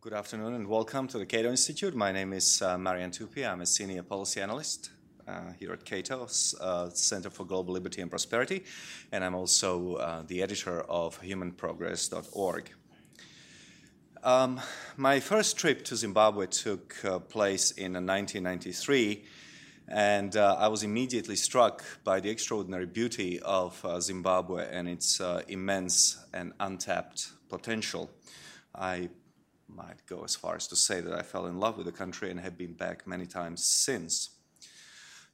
Good afternoon and welcome to the Cato Institute. My name is uh, Marian Tupy. I'm a senior policy analyst uh, here at Cato's uh, Center for Global Liberty and Prosperity, and I'm also uh, the editor of humanprogress.org. Um, my first trip to Zimbabwe took uh, place in 1993, and uh, I was immediately struck by the extraordinary beauty of Zimbabwe and its immense and untapped potential. I might go as far as to say that I fell in love with the country and have been back many times since.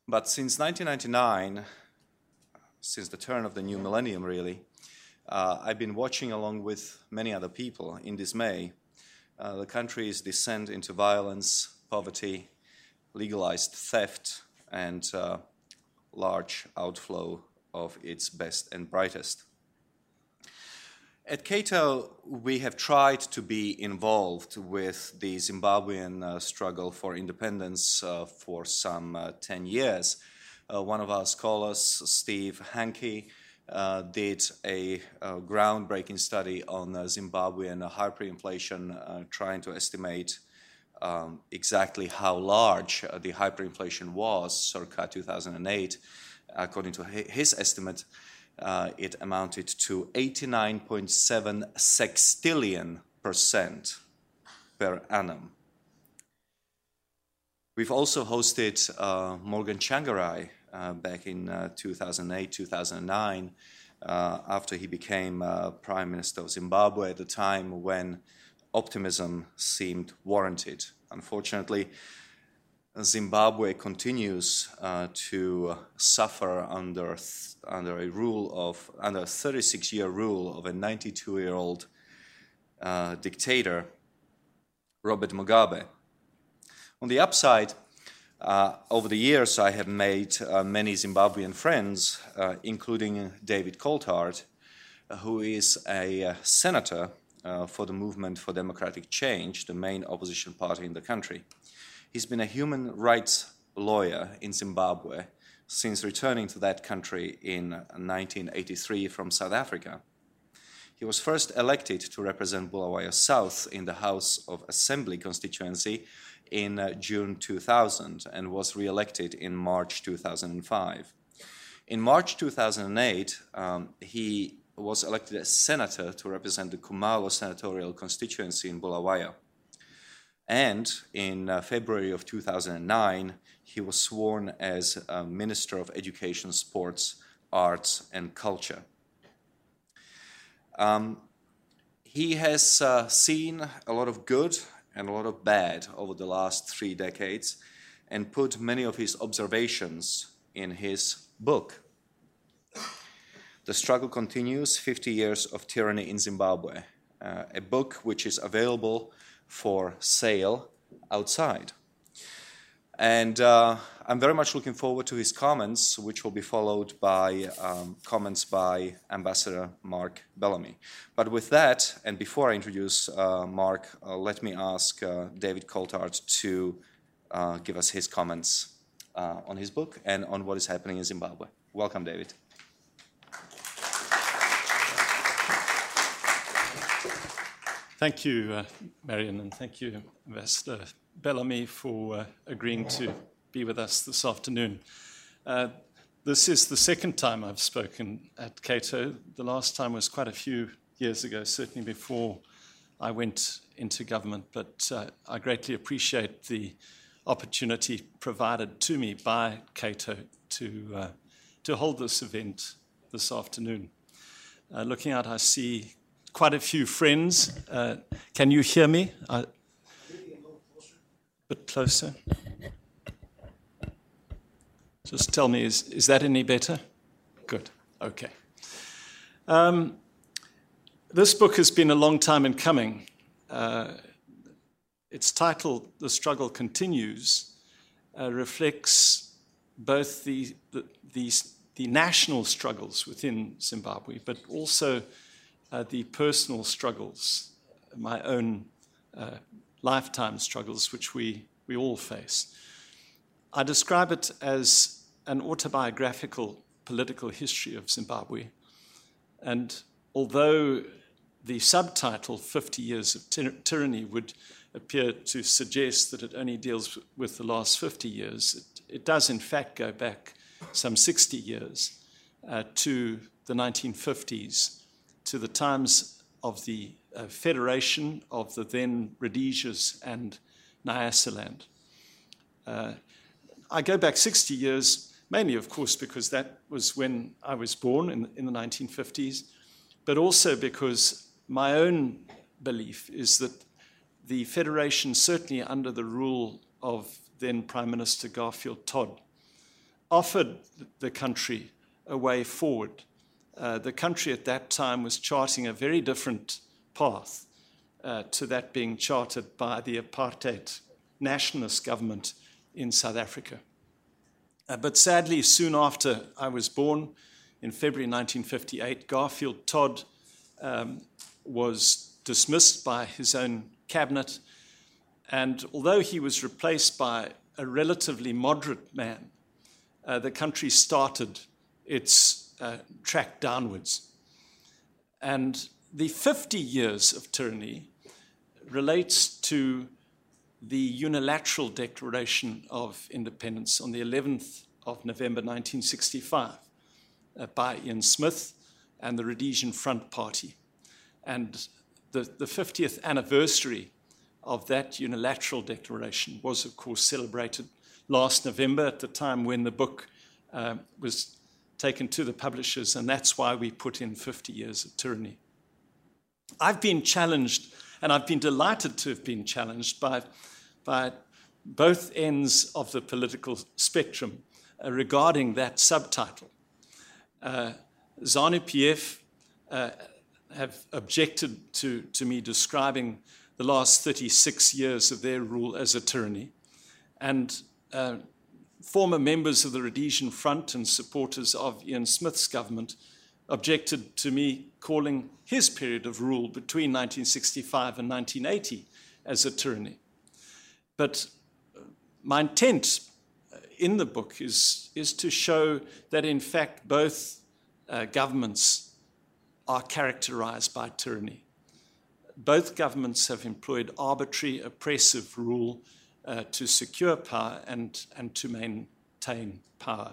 But since 1999, since the turn of the new millennium, really, uh, I've been watching along with many other people in dismay uh, the country's descent into violence, poverty, legalized theft, and uh, large outflow of its best and brightest. At Cato, we have tried to be involved with the Zimbabwean uh, struggle for independence uh, for some uh, 10 years. Uh, one of our scholars, Steve Hanke, uh, did a, groundbreaking study on Zimbabwean hyperinflation, trying to estimate um, exactly how large the hyperinflation was circa 2008. According to his estimate, uh, it amounted to 89.7 sextillion percent per annum. We've also hosted uh, Morgan Tsvangirai uh, back in uh, 2008, 2009, uh, after he became uh, Prime Minister of Zimbabwe at a time when optimism seemed warranted. Unfortunately, Zimbabwe continues uh, to suffer under under a rule of under a 36 year rule of a 92 year old uh, dictator, Robert Mugabe. On the upside, uh, over the years, I have made uh, many Zimbabwean friends, uh, including David Coltart, who is a uh, senator for the Movement for Democratic Change, the main opposition party in the country. He's been a human rights lawyer in Zimbabwe since returning to that country in 1983 from South Africa. He was first elected to represent Bulawayo South in the House of Assembly constituency in uh, June 2000 and was re elected in March 2005. In March 2008, um, he was elected as senator to represent the Khumalo senatorial constituency in Bulawayo. And in uh, February of 2009, he was sworn as Minister of Education, Sports, Arts, and Culture. Um, he has uh, seen a lot of good and a lot of bad over the last three decades and put many of his observations in his book. The Struggle Continues 50 Years of Tyranny in Zimbabwe, uh, a book which is available for sale outside. And uh, I'm very much looking forward to his comments, which will be followed by um, comments by Ambassador Mark Bellamy. But with that, and before I introduce uh, Mark, uh, let me ask uh, David Coltart to uh, give us his comments uh, on his book and on what is happening in Zimbabwe. Welcome, David. Thank you, uh, Marian, and thank you, Ambassador Bellamy, for uh, agreeing to be with us this afternoon. Uh, this is the second time I've spoken at Cato. The last time was quite a few years ago, certainly before I went into government, but uh, I greatly appreciate the opportunity provided to me by Cato to, uh, to hold this event this afternoon. Uh, looking out, I see quite a few friends. Uh, can you hear me? A bit closer. Just tell me, is, is that any better? Good. Okay. Um, this book has been a long time in coming. Uh, its title, The Struggle Continues, uh, reflects both the, the, the, the, national struggles within Zimbabwe, but also uh, the personal struggles, my own uh, lifetime struggles, which we, we all face. I describe it as an autobiographical political history of Zimbabwe. And although the subtitle, 50 Years of Ty- Tyranny, would appear to suggest that it only deals with the last 50 years. It, it does, in fact, go back some 60 years uh, to the 1950s, to the times of the uh, federation of the then Rhodesias and Nyasaland. Uh, I go back 60 years, mainly, of course, because that was when I was born in, in the 1950s, but also because my own belief is that the Federation, certainly under the rule of then Prime Minister Garfield Todd, offered the country a way forward. Uh, the country at that time was charting a very different path uh, to that being charted by the apartheid nationalist government in South Africa. Uh, but sadly, soon after I was born, in February 1958, Garfield Todd um, was dismissed by his own cabinet. And although he was replaced by a relatively moderate man, uh, the country started its uh, track downwards. And the 50 years of tyranny relates to the unilateral declaration of independence on the 11th of November 1965 uh, by Ian Smith and the Rhodesian Front Party. And the, the 50th anniversary of that unilateral declaration was, of course, celebrated last November at the time when the book uh, was taken to the publishers, and that's why we put in 50 years of tyranny. I've been challenged, and I've been delighted to have been challenged by, by both ends of the political spectrum uh, regarding that subtitle. Uh, ZANU PF uh, have objected to, to me describing the last 36 years of their rule as a tyranny. And uh, former members of the Rhodesian Front and supporters of Ian Smith's government objected to me calling his period of rule between 1965 and 1980 as a tyranny. But uh, my intent in the book is, is to show that, in fact, both uh, governments are characterized by tyranny. Both governments have employed arbitrary, oppressive rule uh, to secure power and, and to maintain power.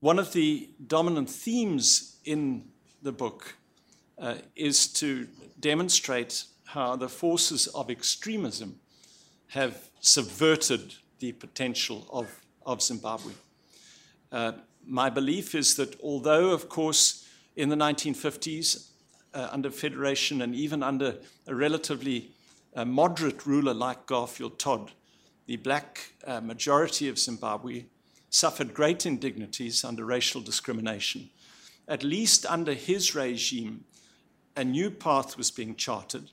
One of the dominant themes in the book uh, is to demonstrate how the forces of extremism have subverted the potential of, of Zimbabwe. Uh, my belief is that although, of course, in the 1950s, uh, under federation and even under a relatively uh, moderate ruler like Garfield Todd, the black uh, majority of Zimbabwe suffered great indignities under racial discrimination. At least under his regime, a new path was being charted,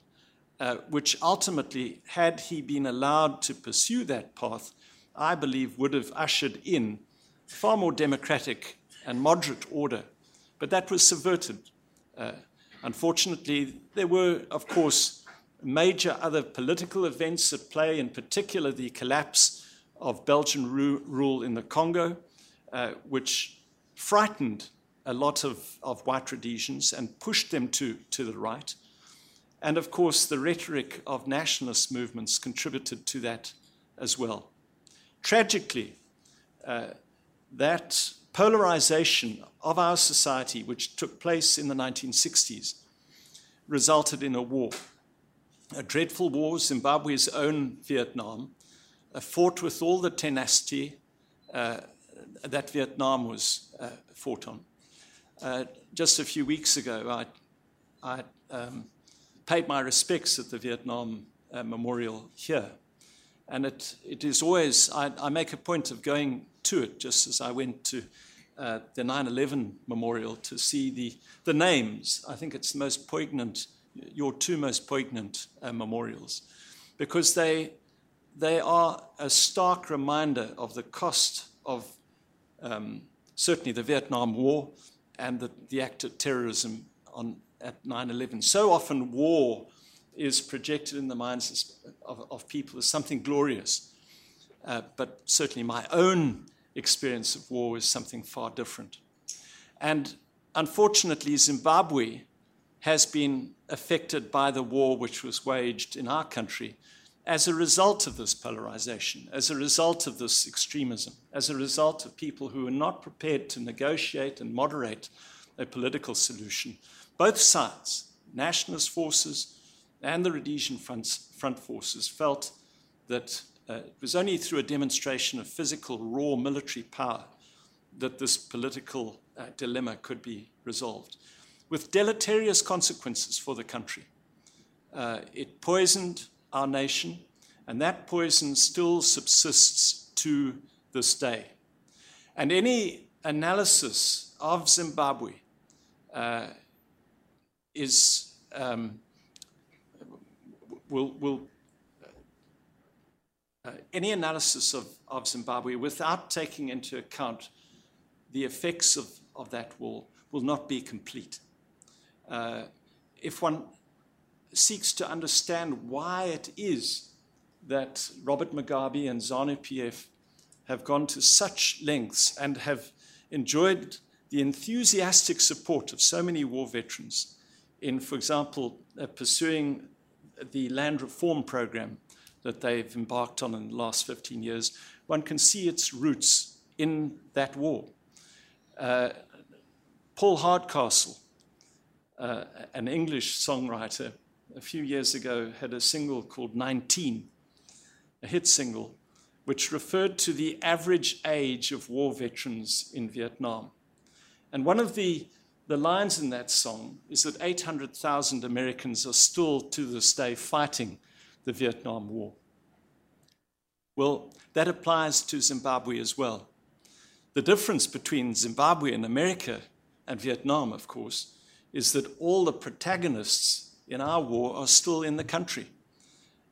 uh, which ultimately, had he been allowed to pursue that path, I believe would have ushered in far more democratic and moderate order. But that was subverted. Uh, unfortunately, there were, of course, major other political events at play, in particular the collapse of Belgian ru- rule in the Congo, uh, which frightened a lot of, of white Rhodesians and pushed them to, to the right. And of course, the rhetoric of nationalist movements contributed to that as well. Tragically, uh, that polarization of our society, which took place in the 1960s, resulted in a war. A dreadful war, Zimbabwe's own Vietnam, uh, fought with all the tenacity uh, that Vietnam was uh, fought on. Uh, just a few weeks ago, I, I um, paid my respects at the Vietnam uh, Memorial here. And it, it is always, I, I, make a point of going to it, just as I went to uh, the 9 11 memorial to see the, the names. I think it's the most poignant, your two most poignant uh, memorials, because they, they are a stark reminder of the cost of um, certainly the Vietnam War and the, the act of terrorism on, at 9 11. So often, war is projected in the minds of, of people as something glorious. Uh, but certainly, my own experience of war is something far different. And unfortunately, Zimbabwe has been affected by the war which was waged in our country as a result of this polarization, as a result of this extremism, as a result of people who are not prepared to negotiate and moderate a political solution. Both sides, nationalist forces and the Rhodesian front, front forces, felt that uh, it was only through a demonstration of physical, raw military power that this political uh, dilemma could be resolved, with deleterious consequences for the country. Uh, it poisoned our nation, and that poison still subsists to this day. And any analysis of Zimbabwe uh, is um, will will uh, any analysis of, of Zimbabwe without taking into account the effects of, of that war will not be complete. If one seeks to understand why it is that Robert Mugabe and ZANU PF have gone to such lengths and have enjoyed the enthusiastic support of so many war veterans in, for example, uh, pursuing the land reform program that they've embarked on in the last 15 years, one can see its roots in that war. Uh, Paul Hardcastle, uh, an English songwriter, a few years ago had a single called 19, a hit single, which referred to the average age of war veterans in Vietnam. And one of the, the lines in that song is that 800,000 Americans are still to this day fighting the Vietnam War. Well, that applies to Zimbabwe as well. The difference between Zimbabwe and America and Vietnam, of course, is that all the protagonists in our war are still in the country.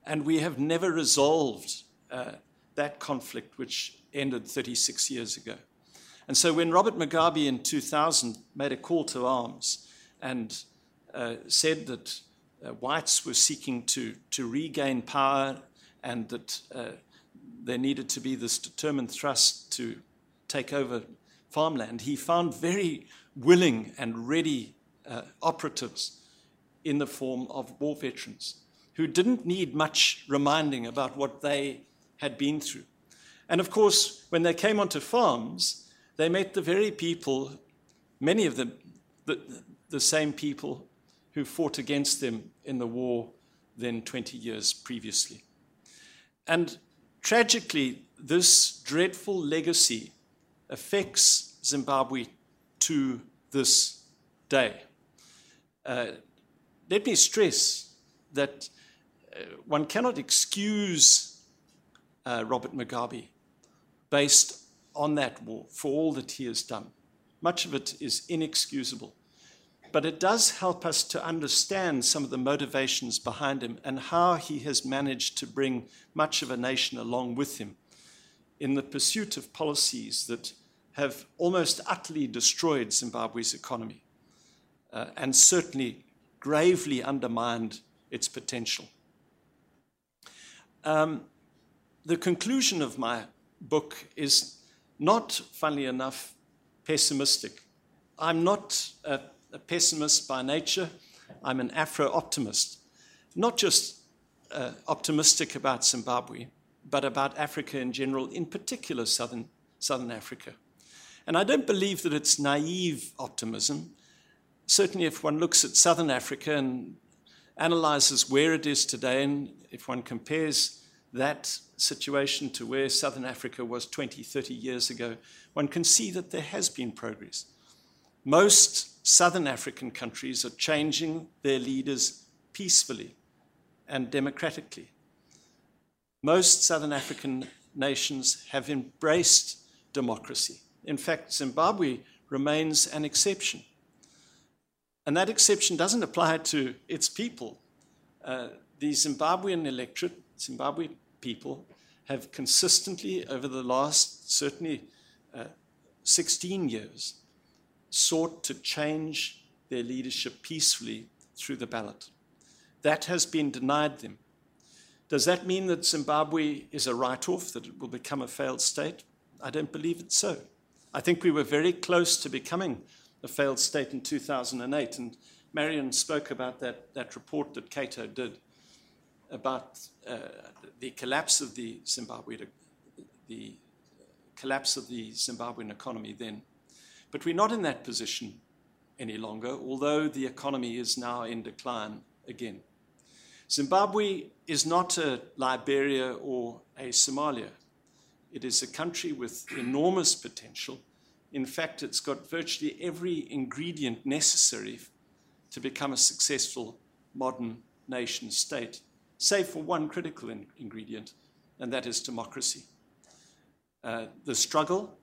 And we have never resolved uh, that conflict, which ended 36 years ago. And so when Robert Mugabe in 2000 made a call to arms and uh, said that uh, whites were seeking to, to regain power and that uh, there needed to be this determined thrust to take over farmland, he found very willing and ready uh, operatives in the form of war veterans who didn't need much reminding about what they had been through. And of course, when they came onto farms, they met the very people, many of them, the, the same people who fought against them in the war then 20 years previously. And tragically, this dreadful legacy affects Zimbabwe to this day. Uh, let me stress that uh, one cannot excuse uh, Robert Mugabe based on that war for all that he has done. Much of it is inexcusable. But it does help us to understand some of the motivations behind him and how he has managed to bring much of a nation along with him in the pursuit of policies that have almost utterly destroyed Zimbabwe's economy uh, and certainly gravely undermined its potential. Um, the conclusion of my book is not, funnily enough, pessimistic. I'm not a, a pessimist by nature, I'm an Afro optimist. Not just uh, optimistic about Zimbabwe, but about Africa in general, in particular Southern, Southern Africa. And I don't believe that it's naive optimism. Certainly, if one looks at Southern Africa and analyzes where it is today, and if one compares that situation to where Southern Africa was 20, 30 years ago, one can see that there has been progress. Most Southern African countries are changing their leaders peacefully and democratically. Most Southern African nations have embraced democracy. In fact, Zimbabwe remains an exception. And that exception doesn't apply to its people. Uh, the Zimbabwean electorate, Zimbabwe people, have consistently, over the last certainly uh, 16 years, sought to change their leadership peacefully through the ballot. That has been denied them. Does that mean that Zimbabwe is a write off, that it will become a failed state? I don't believe it so. I think we were very close to becoming a failed state in 2008. And Marian spoke about that, that report that Cato did about uh, the collapse of the Zimbabwe, the collapse of the Zimbabwean economy then. But we're not in that position any longer, although the economy is now in decline again. Zimbabwe is not a Liberia or a Somalia. It is a country with enormous potential. In fact, it's got virtually every ingredient necessary to become a successful modern nation state, save for one critical in- ingredient, and that is democracy. Uh, the struggle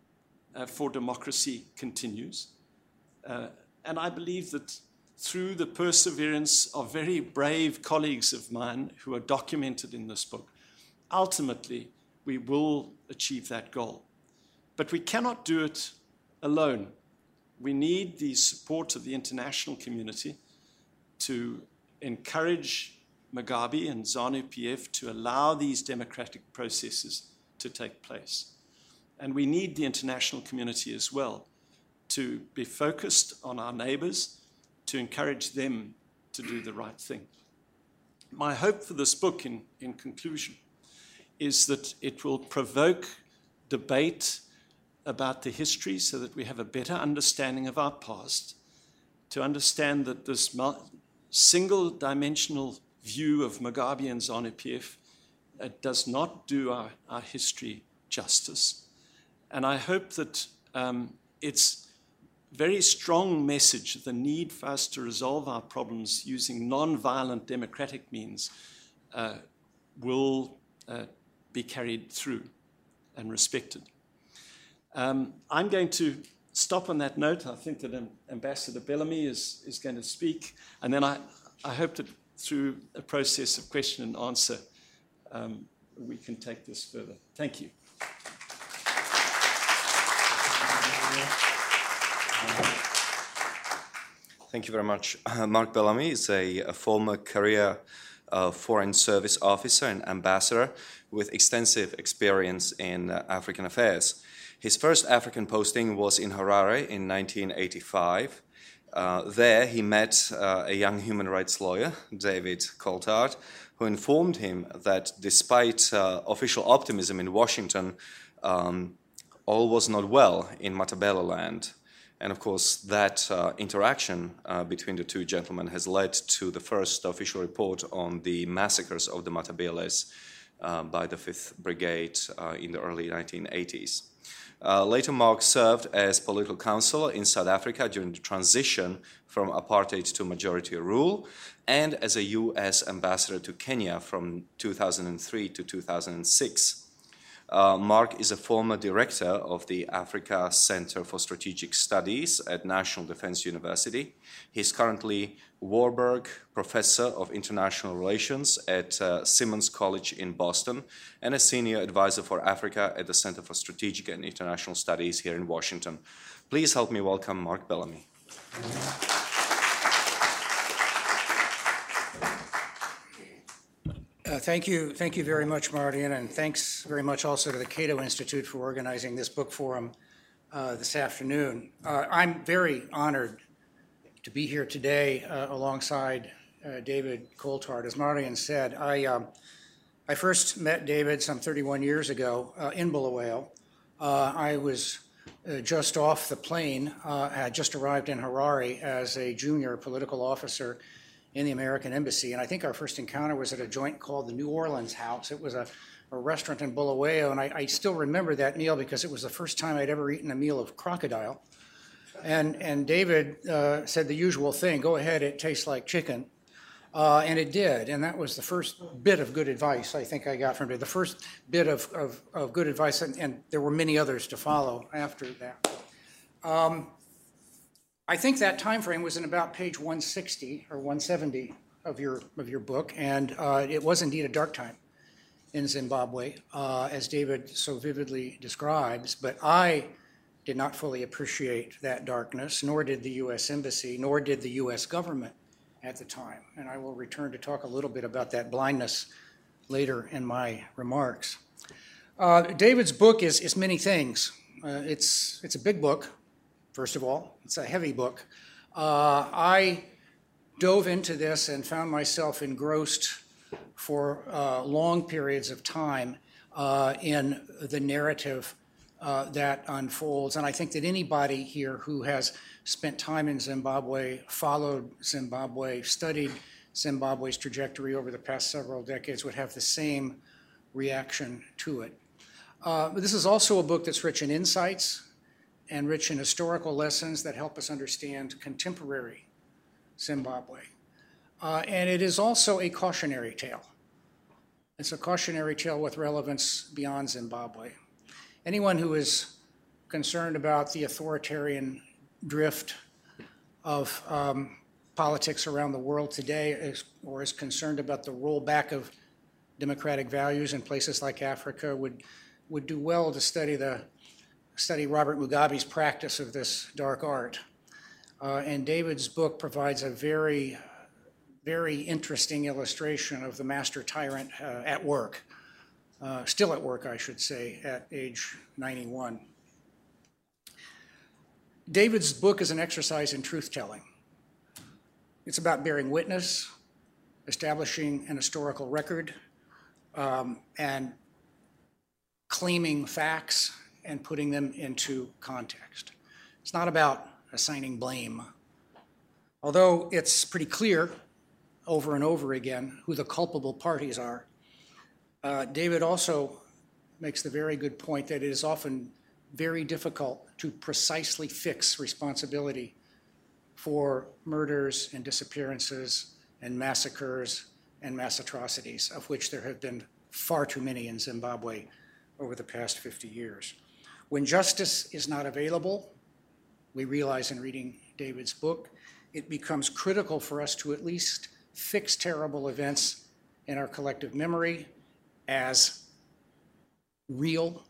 uh, for democracy continues. Uh, and I believe that through the perseverance of very brave colleagues of mine who are documented in this book, ultimately we will achieve that goal. But we cannot do it alone. We need the support of the international community to encourage Mugabe and ZANU PF to allow these democratic processes to take place. And we need the international community as well to be focused on our neighbors, to encourage them to do the right thing. My hope for this book, in, in conclusion, is that it will provoke debate about the history so that we have a better understanding of our past, to understand that this single dimensional view of Mugabe and ZANU PF uh, does not do our, our history justice. And I hope that um, its very strong message, the need for us to resolve our problems using non-violent democratic means, uh, will uh, be carried through and respected. Um, I'm going to stop on that note. I think that Ambassador Bellamy is, is going to speak, and then I, I hope that through a process of question and answer, um, we can take this further. Thank you. Thank you very much. Mark Bellamy is a, a former career uh, Foreign Service officer and ambassador with extensive experience in uh, African affairs. His first African posting was in Harare in 1985. Uh, there, he met uh, a young human rights lawyer, David Coltart, who informed him that despite uh, official optimism in Washington, um, all was not well in Matabeleland. And of course, that uh, interaction uh, between the two gentlemen has led to the first official report on the massacres of the Matabeles uh, by the 5th Brigade in the early 1980s. Uh, later, Mark served as political counsel in South Africa during the transition from apartheid to majority rule and as a U.S. ambassador to Kenya from 2003 to 2006. Uh, Mark is a former director of the Africa Center for Strategic Studies at National Defense University. He's currently Warburg Professor of International Relations at uh, Simmons College in Boston and a Senior Advisor for Africa at the Center for Strategic and International Studies here in Washington. Please help me welcome Mark Bellamy. Uh, thank you. Thank you very much, Martin, and thanks very much also to the Cato Institute for organizing this book forum uh, this afternoon. Uh, I'm very honored to be here today uh, alongside uh, David Coltart. As Martin said, I, um, I first met David some 31 years ago uh, in Bulawayo. I was just off the plane, I had just arrived in Harare as a junior political officer in the American Embassy. And I think our first encounter was at a joint called the New Orleans House. It was a, a restaurant in Bulawayo, and I, I, still remember that meal because it was the first time I'd ever eaten a meal of crocodile. And, and David uh, said the usual thing go ahead, it tastes like chicken. Uh, and it did. And that was the first bit of good advice I think I got from him. The first bit of, of, of good advice, and, and, there were many others to follow after that. Um, I think that time frame was in about page 160 or 170 of your of your book, and uh, it was indeed a dark time in Zimbabwe, uh, as David so vividly describes. But I did not fully appreciate that darkness, nor did the U.S. Embassy, nor did the U.S. government at the time. And I will return to talk a little bit about that blindness later in my remarks. Uh, David's book is, is many things. Uh, it's, it's a big book, first of all. It's a heavy book. Uh, I dove into this and found myself engrossed for uh, long periods of time uh, in the narrative uh, that unfolds. And I think that anybody here who has spent time in Zimbabwe, followed Zimbabwe, studied Zimbabwe's trajectory over the past several decades would have the same reaction to it. Uh, but this is also a book that's rich in insights and rich in historical lessons that help us understand contemporary Zimbabwe. Uh, and it is also a cautionary tale. It's a cautionary tale with relevance beyond Zimbabwe. Anyone who is concerned about the authoritarian drift of um, politics around the world today is, or is concerned about the rollback of democratic values in places like Africa would, would do well to study, the, study Robert Mugabe's practice of this dark art. Uh, and David's book provides a very, very interesting illustration of the master tyrant uh, at work, uh, still at work, I should say, at age 91. David's book is an exercise in truth telling. It's about bearing witness, establishing an historical record, um, and claiming facts and putting them into context. It's not about assigning blame. Although it's pretty clear over and over again who the culpable parties are, uh, David also makes the very good point that it is often very difficult to precisely fix responsibility for murders and disappearances and massacres and mass atrocities, of which there have been far too many in Zimbabwe over the past 50 years. When justice is not available, we realize in reading David's book, it becomes critical for us to at least fix terrible events in our collective memory as real,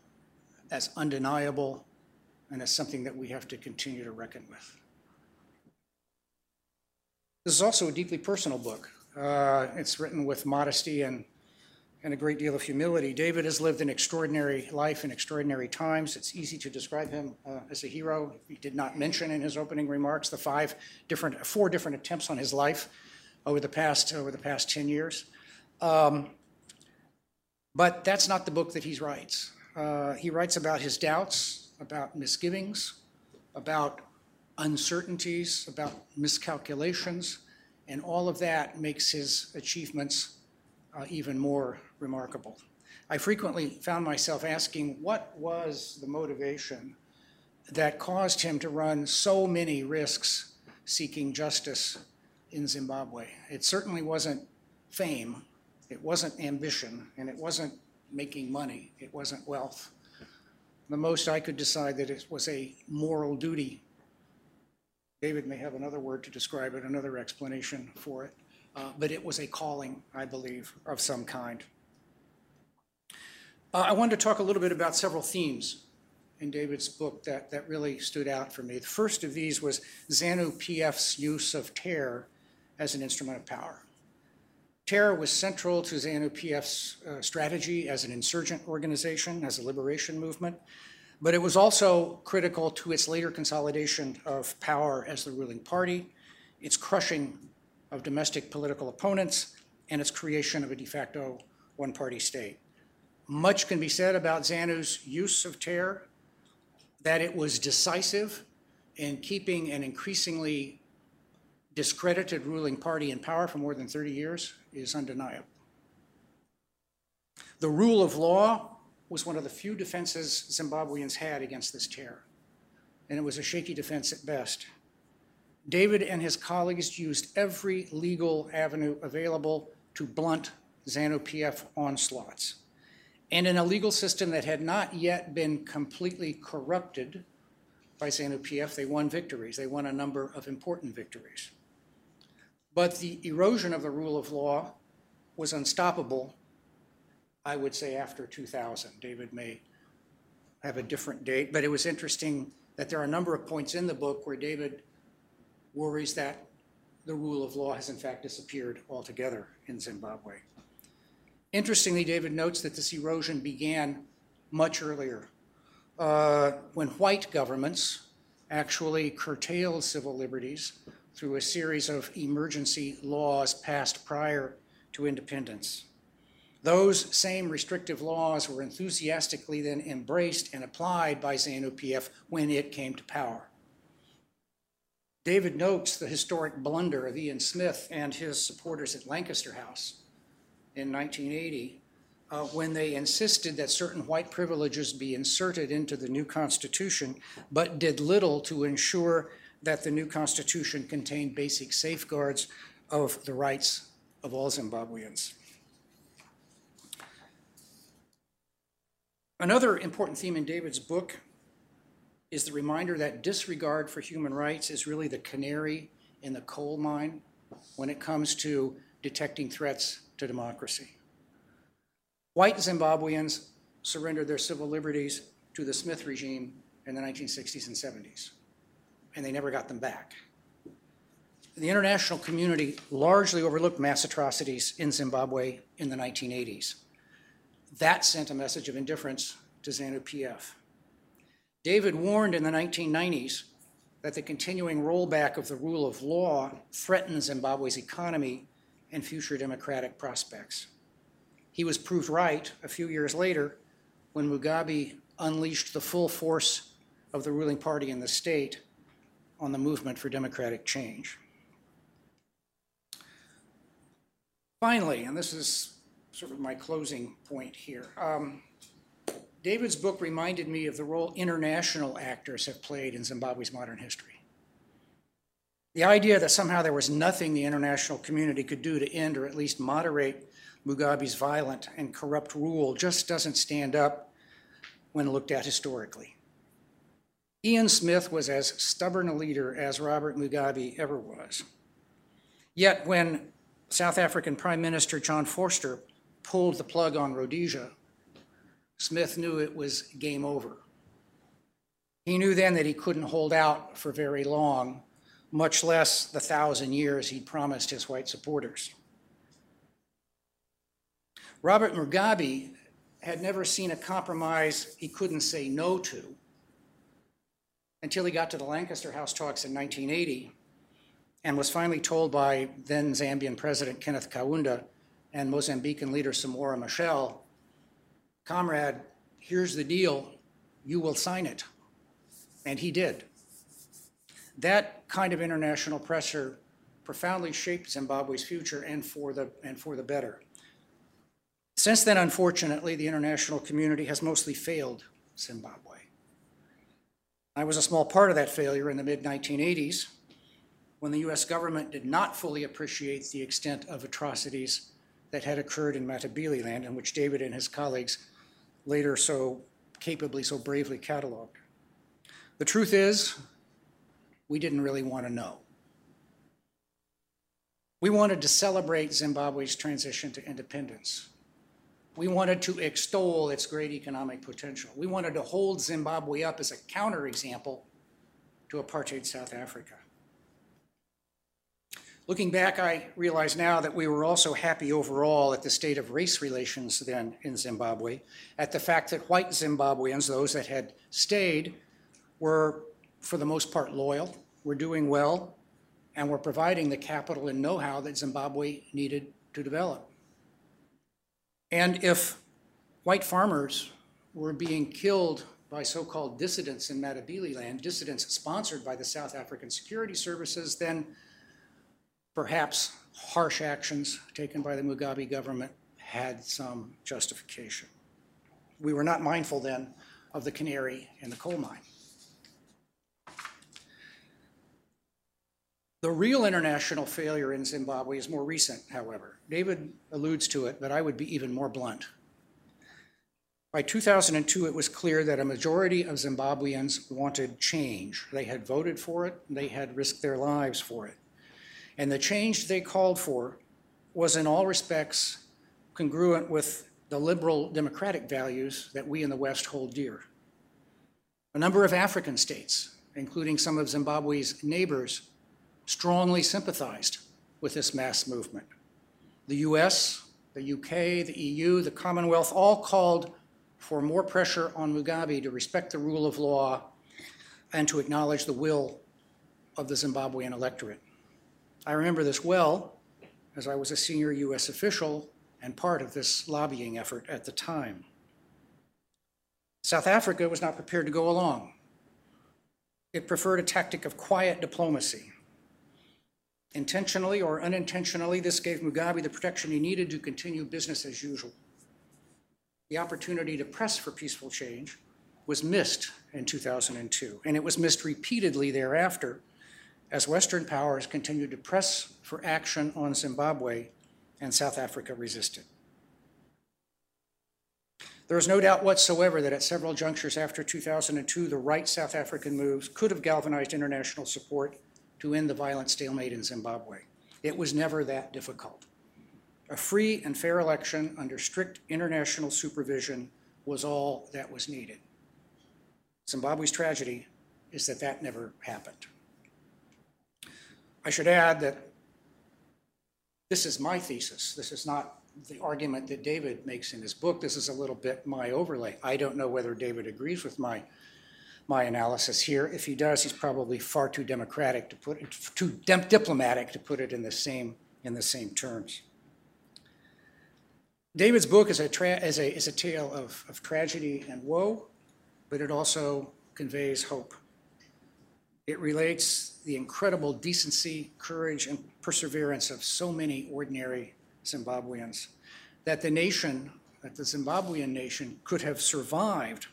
as undeniable, and as something that we have to continue to reckon with. This is also a deeply personal book. Uh, it's written with modesty and, and a great deal of humility. David has lived an extraordinary life in extraordinary times. It's easy to describe him uh, as a hero. He did not mention in his opening remarks the five different, four different attempts on his life over the past, over the past 10 years. Um, but that's not the book that he writes. Uh, he writes about his doubts, about misgivings, about uncertainties, about miscalculations, and all of that makes his achievements uh, even more remarkable. I frequently found myself asking what was the motivation that caused him to run so many risks seeking justice in Zimbabwe. It certainly wasn't fame, it wasn't ambition, and it wasn't making money, it wasn't wealth. The most I could decide that it was a moral duty David may have another word to describe it, another explanation for it. Uh, but it was a calling, I believe, of some kind. Uh, I wanted to talk a little bit about several themes in David's book that, that really stood out for me. The first of these was ZANU PF's use of terror as an instrument of power. Terror was central to ZANU PF's uh, strategy as an insurgent organization, as a liberation movement. But it was also critical to its later consolidation of power as the ruling party, its crushing of domestic political opponents, and its creation of a de facto one party state. Much can be said about ZANU's use of terror, that it was decisive in keeping an increasingly discredited ruling party in power for more than 30 years is undeniable. The rule of law was one of the few defenses Zimbabweans had against this terror, and it was a shaky defense at best. David and his colleagues used every legal avenue available to blunt ZANU PF onslaughts. And in a legal system that had not yet been completely corrupted by ZANU PF, they won victories. They won a number of important victories. But the erosion of the rule of law was unstoppable I would say after 2000. David may have a different date, but it was interesting that there are a number of points in the book where David worries that the rule of law has in fact disappeared altogether in Zimbabwe. Interestingly, David notes that this erosion began much earlier, uh, when white governments actually curtailed civil liberties through a series of emergency laws passed prior to independence. Those same restrictive laws were enthusiastically then embraced and applied by ZANU-PF when it came to power. David notes the historic blunder of Ian Smith and his supporters at Lancaster House in 1980 uh, when they insisted that certain white privileges be inserted into the new Constitution, but did little to ensure that the new Constitution contained basic safeguards of the rights of all Zimbabweans. Another important theme in David's book is the reminder that disregard for human rights is really the canary in the coal mine when it comes to detecting threats to democracy. White Zimbabweans surrendered their civil liberties to the Smith regime in the 1960s and 70s, and they never got them back. The international community largely overlooked mass atrocities in Zimbabwe in the 1980s. That sent a message of indifference to ZANU-PF. David warned in the 1990s that the continuing rollback of the rule of law threatens Zimbabwe's economy and future democratic prospects. He was proved right a few years later when Mugabe unleashed the full force of the ruling party in the state on the movement for democratic change. Finally, and this is sort of my closing point here, um, David's book reminded me of the role international actors have played in Zimbabwe's modern history. The idea that somehow there was nothing the international community could do to end or at least moderate Mugabe's violent and corrupt rule just doesn't stand up when looked at historically. Ian Smith was as stubborn a leader as Robert Mugabe ever was. Yet when South African Prime Minister John Vorster pulled the plug on Rhodesia Smith knew it was game over. He knew then that he couldn't hold out for very long, much less the thousand years he'd promised his white supporters. Robert Mugabe had never seen a compromise he couldn't say no to until he got to the Lancaster House talks in 1980 and was finally told by then Zambian President Kenneth Kaunda and Mozambican leader Samora Machel comrade, here's the deal, you will sign it. And he did. That kind of international pressure profoundly shaped Zimbabwe's future and for the, and for the better. Since then, unfortunately, the international community has mostly failed Zimbabwe. I was a small part of that failure in the mid 1980s when the US government did not fully appreciate the extent of atrocities that had occurred in Matabeleland, in which David and his colleagues later so capably, so bravely cataloged. The truth is, we didn't really want to know. We wanted to celebrate Zimbabwe's transition to independence. We wanted to extol its great economic potential. We wanted to hold Zimbabwe up as a counterexample to apartheid South Africa. Looking back, I realize now that we were also happy overall at the state of race relations then in Zimbabwe, at the fact that white Zimbabweans, those that had stayed, were for the most part loyal, were doing well, and were providing the capital and know how that Zimbabwe needed to develop. And if white farmers were being killed by so called dissidents in Matabeleland, dissidents sponsored by the South African Security Services, then perhaps harsh actions taken by the Mugabe government had some justification. We were not mindful then of the canary in the coal mine. The real international failure in Zimbabwe is more recent, however. David alludes to it, but I would be even more blunt. By 2002, it was clear that a majority of Zimbabweans wanted change. They had voted for it, they had risked their lives for it. And the change they called for was in all respects congruent with the liberal democratic values that we in the West hold dear. A number of African states, including some of Zimbabwe's neighbors, strongly sympathized with this mass movement. The US, the UK, the EU, the Commonwealth all called for more pressure on Mugabe to respect the rule of law and to acknowledge the will of the Zimbabwean electorate. I remember this well as I was a senior U.S. official and part of this lobbying effort at the time. South Africa was not prepared to go along. It preferred a tactic of quiet diplomacy. Intentionally or unintentionally, this gave Mugabe the protection he needed to continue business as usual. The opportunity to press for peaceful change was missed in 2002, and it was missed repeatedly thereafter as Western powers continued to press for action on Zimbabwe and South Africa resisted. There is no doubt whatsoever that at several junctures after 2002, the right South African moves could have galvanized international support to end the violent stalemate in Zimbabwe. It was never that difficult. A free and fair election under strict international supervision was all that was needed. Zimbabwe's tragedy is that that never happened. I should add that this is my thesis. This is not the argument that David makes in his book. This is a little bit my overlay. I don't know whether David agrees with my my analysis here. If he does, he's probably far too democratic to put it, too diplomatic to put it in the same in the same terms. David's book is a, is a, is a tale of, of tragedy and woe, but it also conveys hope. It relates the incredible decency, courage, and perseverance of so many ordinary Zimbabweans that the nation, that the Zimbabwean nation, could have survived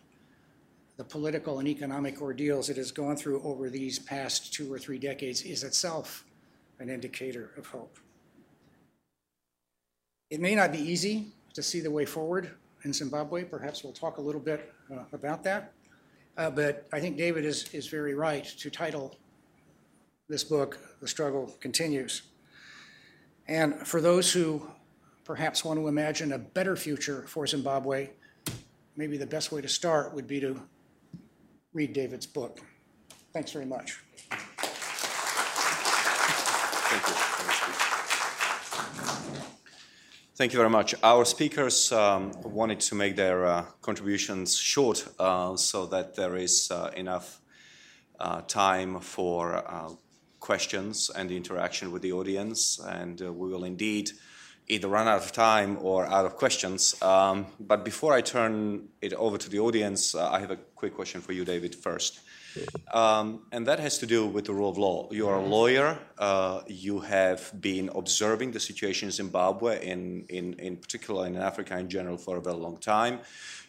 the political and economic ordeals it has gone through over these past two or three decades is itself an indicator of hope. It may not be easy to see the way forward in Zimbabwe. Perhaps we'll talk a little bit uh, about that. Uh, but I think David is, is very right to title this book, The Struggle Continues. And for those who perhaps want to imagine a better future for Zimbabwe, maybe the best way to start would be to read David's book. Thanks very much. Thank you. Thank you very much. Our speakers um, wanted to make their uh, contributions short uh, so that there is uh, enough uh, time for uh, questions and the interaction with the audience, and uh, we will indeed either run out of time or out of questions. Um, but before I turn it over to the audience, I have a quick question for you, David, first. Um, and that has to do with the rule of law. You are a lawyer. Uh, you have been observing the situation in Zimbabwe, in, in, in particular in Africa in general, for a very long time.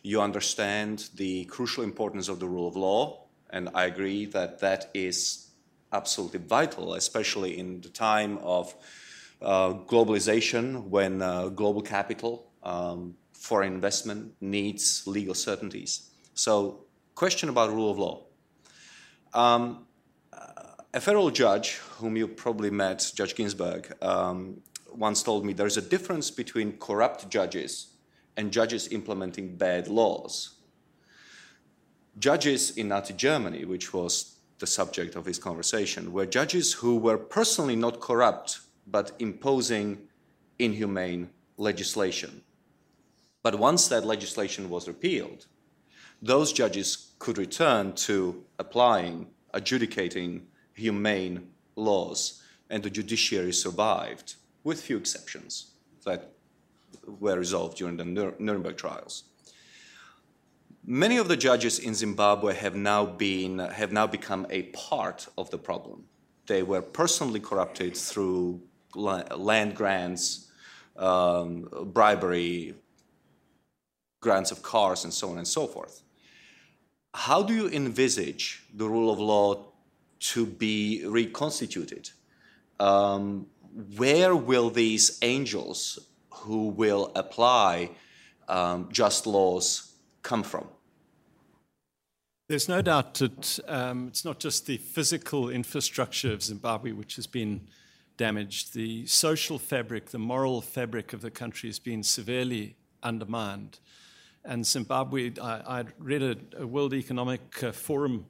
You understand the crucial importance of the rule of law, and I agree that that is absolutely vital, especially in the time of uh, globalization when uh, global capital um, for investment needs legal certainties. So, question about rule of law. Um, a federal judge, whom you probably met, Judge Ginsburg, um, once told me there's a difference between corrupt judges and judges implementing bad laws. Judges in Nazi Germany, which was the subject of his conversation, were judges who were personally not corrupt but imposing inhumane legislation. But once that legislation was repealed, those judges could return to applying, adjudicating humane laws, and the judiciary survived, with few exceptions that were resolved during the Nuremberg trials. Many of the judges in Zimbabwe have now, been, have now become a part of the problem. They were personally corrupted through land grants, um, bribery, grants of cars, and so on and so forth how do you envisage the rule of law to be reconstituted? Um, where will these angels who will apply um, just laws come from? There's no doubt that um, it's not just the physical infrastructure of Zimbabwe which has been damaged. The social fabric, the moral fabric of the country has been severely undermined. And Zimbabwe, I, I read a, a, World Economic uh, Forum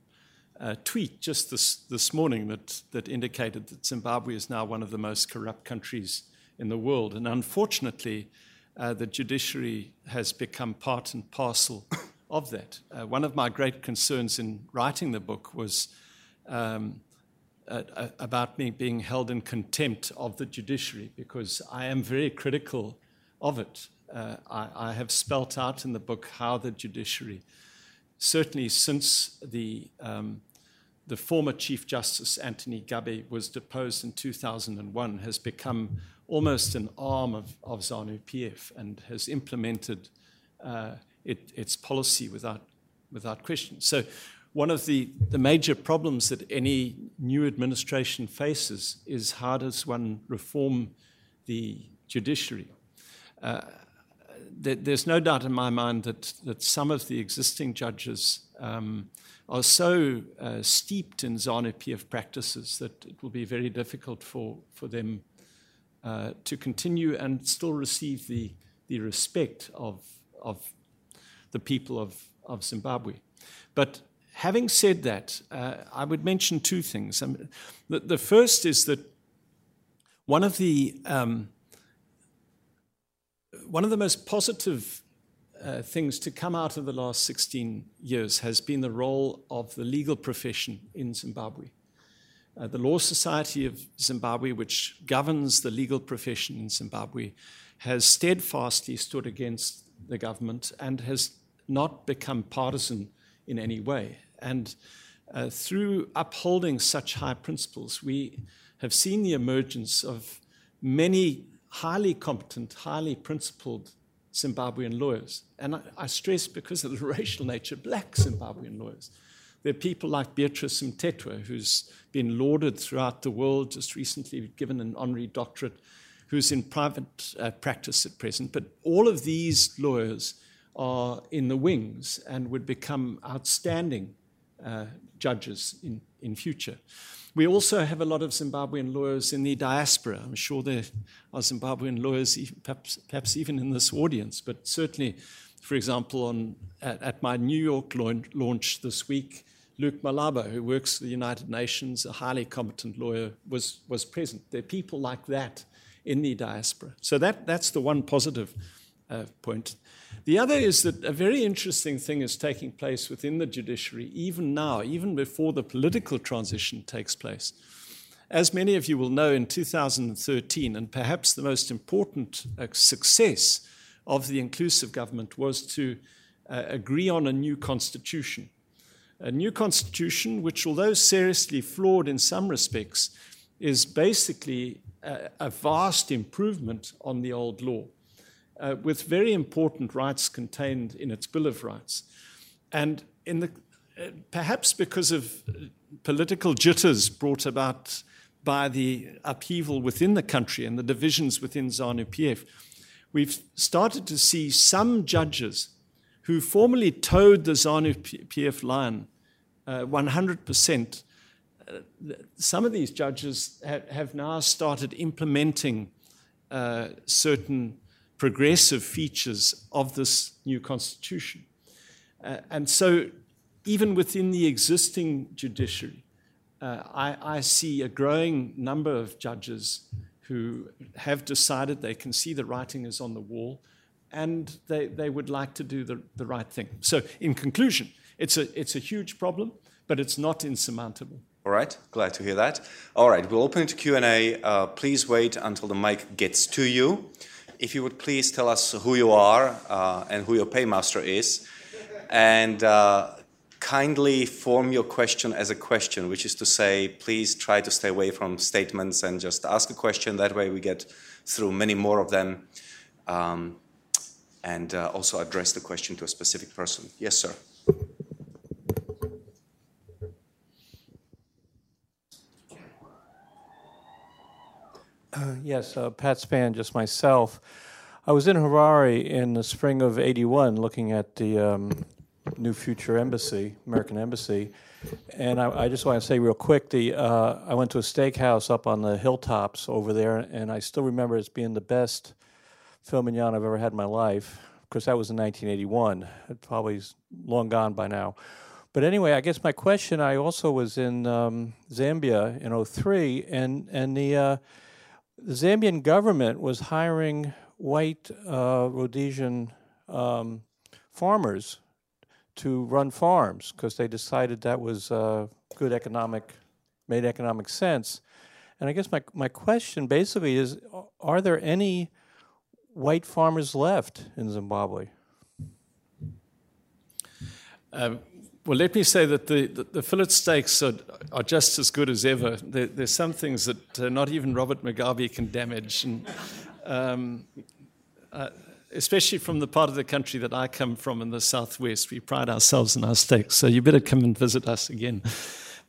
uh, tweet just this, this morning that, that indicated that Zimbabwe is now one of the most corrupt countries in the world. And unfortunately, uh, the judiciary has become part and parcel of that. Uh, one of my great concerns in writing the book was um, uh, about me being held in contempt of the judiciary because I am very critical of it. Uh, I, I, have spelt out in the book how the judiciary, certainly since the um, the former Chief Justice Anthony Gubbay was deposed in 2001, has become almost an arm of, of ZANU PF and has implemented uh, it, its policy without, without question. So, one of the, the major problems that any new administration faces is how does one reform the judiciary? Uh, there's no doubt in my mind that, that some of the existing judges um, are so uh, steeped in ZANU PF practices that it will be very difficult for, for them uh, to continue and still receive the, the respect of, of the people of, of Zimbabwe. But having said that, uh, I would mention two things. Um, the, the, first is that one of the um, one of the most positive uh, things to come out of the last 16 years has been the role of the legal profession in Zimbabwe. Uh, the Law Society of Zimbabwe, which governs the legal profession in Zimbabwe, has steadfastly stood against the government and has not become partisan in any way. And uh, through upholding such high principles, we have seen the emergence of many highly competent, highly principled Zimbabwean lawyers. And I, I, stress because of the racial nature, black Zimbabwean lawyers. There are people like Beatrice Mtetwa, who's been lauded throughout the world, just recently given an honorary doctorate, who's in private uh, practice at present. But all of these lawyers are in the wings and would become outstanding uh, judges in, in future. We also have a lot of Zimbabwean lawyers in the diaspora. I'm sure there are Zimbabwean lawyers, perhaps, perhaps even in this audience, but certainly, for example, on, at, at my New York launch this week, Luke Malaba, who works for the United Nations, a highly competent lawyer, was, was present. There are people like that in the diaspora. So that, that's the one positive uh, point. The other is that a very interesting thing is taking place within the judiciary, even now, even before the political transition takes place. As many of you will know, in 2013, and perhaps the most important uh, success of the inclusive government was to uh, agree on a new constitution. A new constitution, which, although seriously flawed in some respects, is basically a, a vast improvement on the old law uh, with very important rights contained in its Bill of Rights. And in the, uh, perhaps because of political jitters brought about by the upheaval within the country and the divisions within ZANU PF, we've started to see some judges who formerly towed the ZANU PF line uh, 100%. Uh, some of these judges ha- have now started implementing uh, certain progressive features of this new constitution. Uh, and so, even within the existing judiciary, uh, I, I, see a growing number of judges who have decided they can see the writing is on the wall and they, they would like to do the, the right thing. So, in conclusion, it's a, it's a huge problem, but it's not insurmountable. All right, glad to hear that. All right, we'll open it to Q&A. Uh, please wait until the mic gets to you if you would please tell us who you are uh, and who your paymaster is, and uh, kindly form your question as a question, which is to say, please try to stay away from statements and just ask a question. That way, we get through many more of them, um, and uh, also address the question to a specific person. Yes, sir. Uh, yes, uh, Pat Span, just myself. I was in Harare in the spring of 81 looking at the um, new future embassy, American embassy. And I, I just want to say real quick, the uh, I went to a steakhouse up on the hilltops over there, and I still remember it as being the best filet mignon I've ever had in my life. Of course, that was in 1981. It probably long gone by now. But anyway, I guess my question, I also was in um, Zambia in 03, and, and the uh, the Zambian government was hiring white uh, Rhodesian um, farmers to run farms because they decided that was uh, good economic made economic sense. And I guess my, my question basically is are there any white farmers left in Zimbabwe? Um, well, let me say that the, the, the fillet steaks are, are, just as good as ever. There, there's some things that uh, not even Robert Mugabe can damage. And, um, uh, especially from the part of the country that I come from in the southwest, we pride ourselves in our steaks. So you better come and visit us again.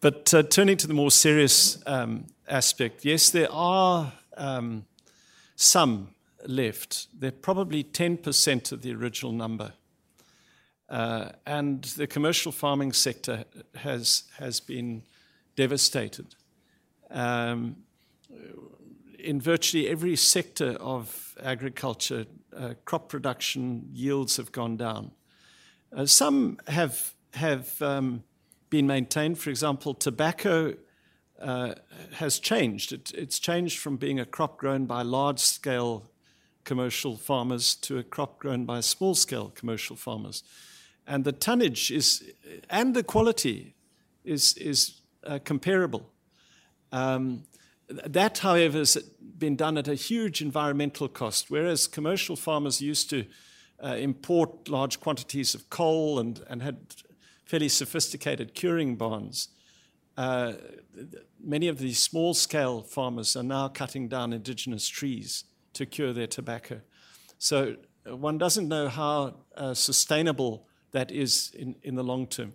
But uh, turning to the more serious um, aspect, yes, there are um, some left. They're probably 10% of the original number. Uh, and the commercial farming sector has, has been devastated. Um, in virtually every sector of agriculture, uh, crop production yields have gone down. Uh, some have, have um, been maintained. For example, tobacco uh, has changed. It, it's changed from being a crop grown by large scale commercial farmers to a crop grown by small scale commercial farmers. And the tonnage is, and the quality is, is uh, comparable. Um, that, however, has been done at a huge environmental cost, whereas commercial farmers used to uh, import large quantities of coal and, and had fairly sophisticated curing barns. Uh, many of these small scale farmers are now cutting down indigenous trees to cure their tobacco. So one doesn't know how uh, sustainable that is in, in the long term.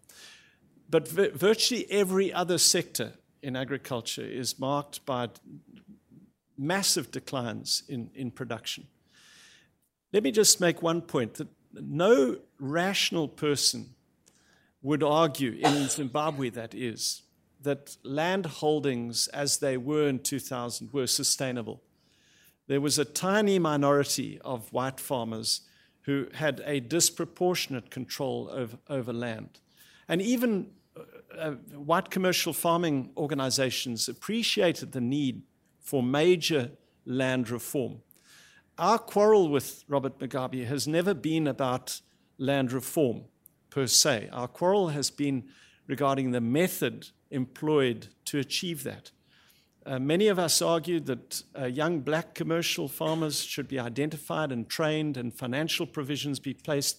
But virtually every other sector in agriculture is marked by massive declines in, in production. Let me just make one point that no rational person would argue, in Zimbabwe that is, that land holdings as they were in 2000 were sustainable there was a tiny minority of white farmers who had a disproportionate control over, over land. And even uh, uh, white commercial farming organizations appreciated the need for major land reform. Our quarrel with Robert Mugabe has never been about land reform per se. Our quarrel has been regarding the method employed to achieve that. Uh, many of us argued that uh, young black commercial farmers should be identified and trained, and financial provisions be placed,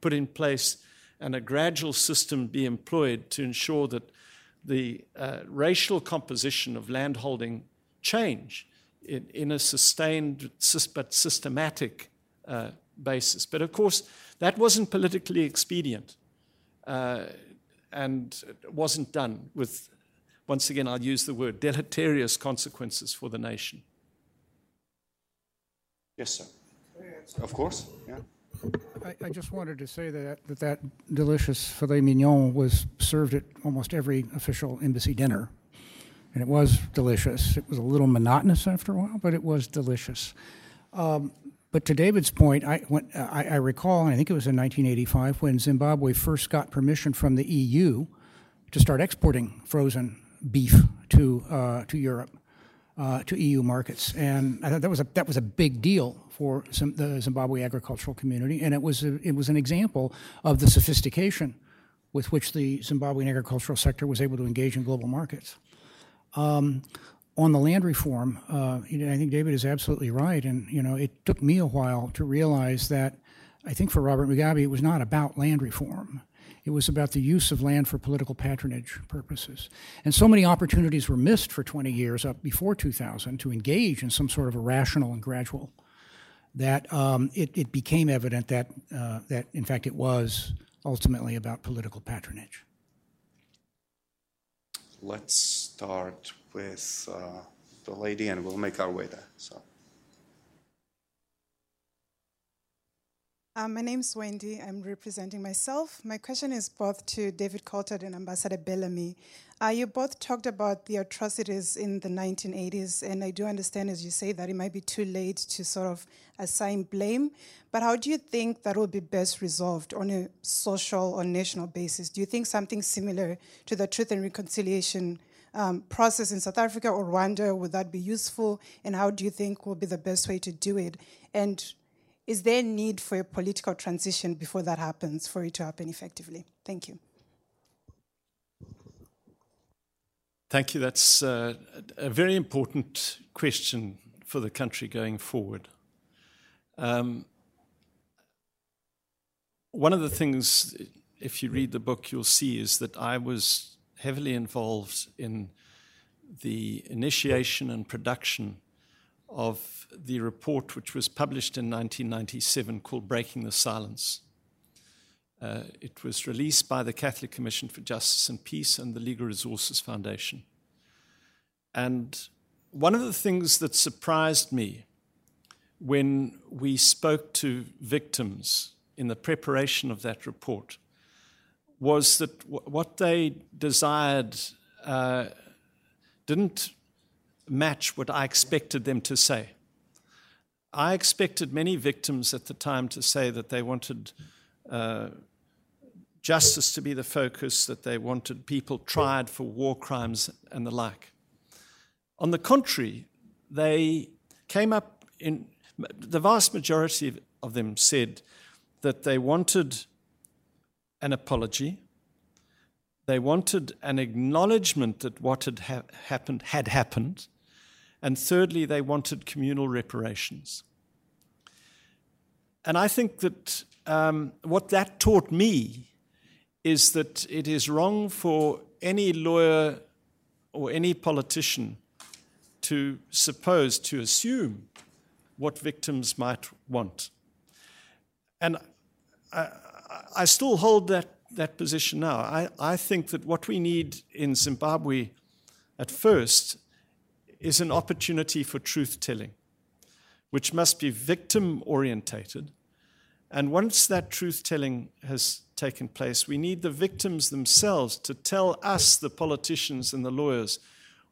put in place, and a gradual system be employed to ensure that the uh, racial composition of landholding change in, in a sustained but systematic uh, basis. But of course, that wasn't politically expedient uh, and wasn't done with once again, I'll use the word deleterious consequences for the nation. Yes, sir. Of course, yeah. I, I, just wanted to say that, that that delicious filet mignon was served at almost every official embassy dinner. And it was delicious. It was a little monotonous after a while, but it was delicious. Um, but to David's point, I, when, I, I recall, and I think it was in 1985, when Zimbabwe first got permission from the EU to start exporting frozen beef to uh, to Europe, uh, to EU markets, and I thought that was a that was a big deal for some, the Zimbabwe agricultural community, and it was a, it was an example of the sophistication with which the Zimbabwean agricultural sector was able to engage in global markets. Um, on the land reform, uh, I think David is absolutely right, and you know it took me a while to realize that. I think for Robert Mugabe, it was not about land reform. It was about the use of land for political patronage purposes. And so many opportunities were missed for 20 years up before 2000 to engage in some sort of a rational and gradual that um, it, it, became evident that, uh, that, in fact, it was ultimately about political patronage. Let's start with uh, the lady and we'll make our way there. So. Um, my name is Wendy. I'm representing myself. My question is both to David Coltart and Ambassador Bellamy. Uh, you both talked about the atrocities in the 1980s, and I do understand, as you say, that it might be too late to sort of assign blame. But how do you think that will be best resolved on a social or national basis? Do you think something similar to the Truth and Reconciliation um, process in South Africa or Rwanda would that be useful? And how do you think will be the best way to do it? And is there a need for a political transition before that happens, for it to happen effectively? Thank you. Thank you. That's uh, a very important question for the country going forward. Um, one of the things, if you read the book, you'll see is that I was heavily involved in the initiation and production of the report which was published in 1997 called Breaking the Silence. Uh, it was released by the Catholic Commission for Justice and Peace and the Legal Resources Foundation. And one of the things that surprised me when we spoke to victims in the preparation of that report was that w- what they desired uh, didn't match what I expected them to say. I expected many victims at the time to say that they wanted uh, justice to be the focus, that they wanted people tried for war crimes and the like. On the contrary, they came up in the vast majority of them said that they wanted an apology, they wanted an acknowledgement that what had ha- happened had happened, and thirdly, they wanted communal reparations. And I think that um, what that taught me is that it is wrong for any lawyer or any politician to suppose, to assume what victims might want. And I, I still hold that, that position now. I, I think that what we need in Zimbabwe at first is an opportunity for truth telling, which must be victim orientated. And once that truth telling has taken place, we need the victims themselves to tell us, the politicians and the lawyers,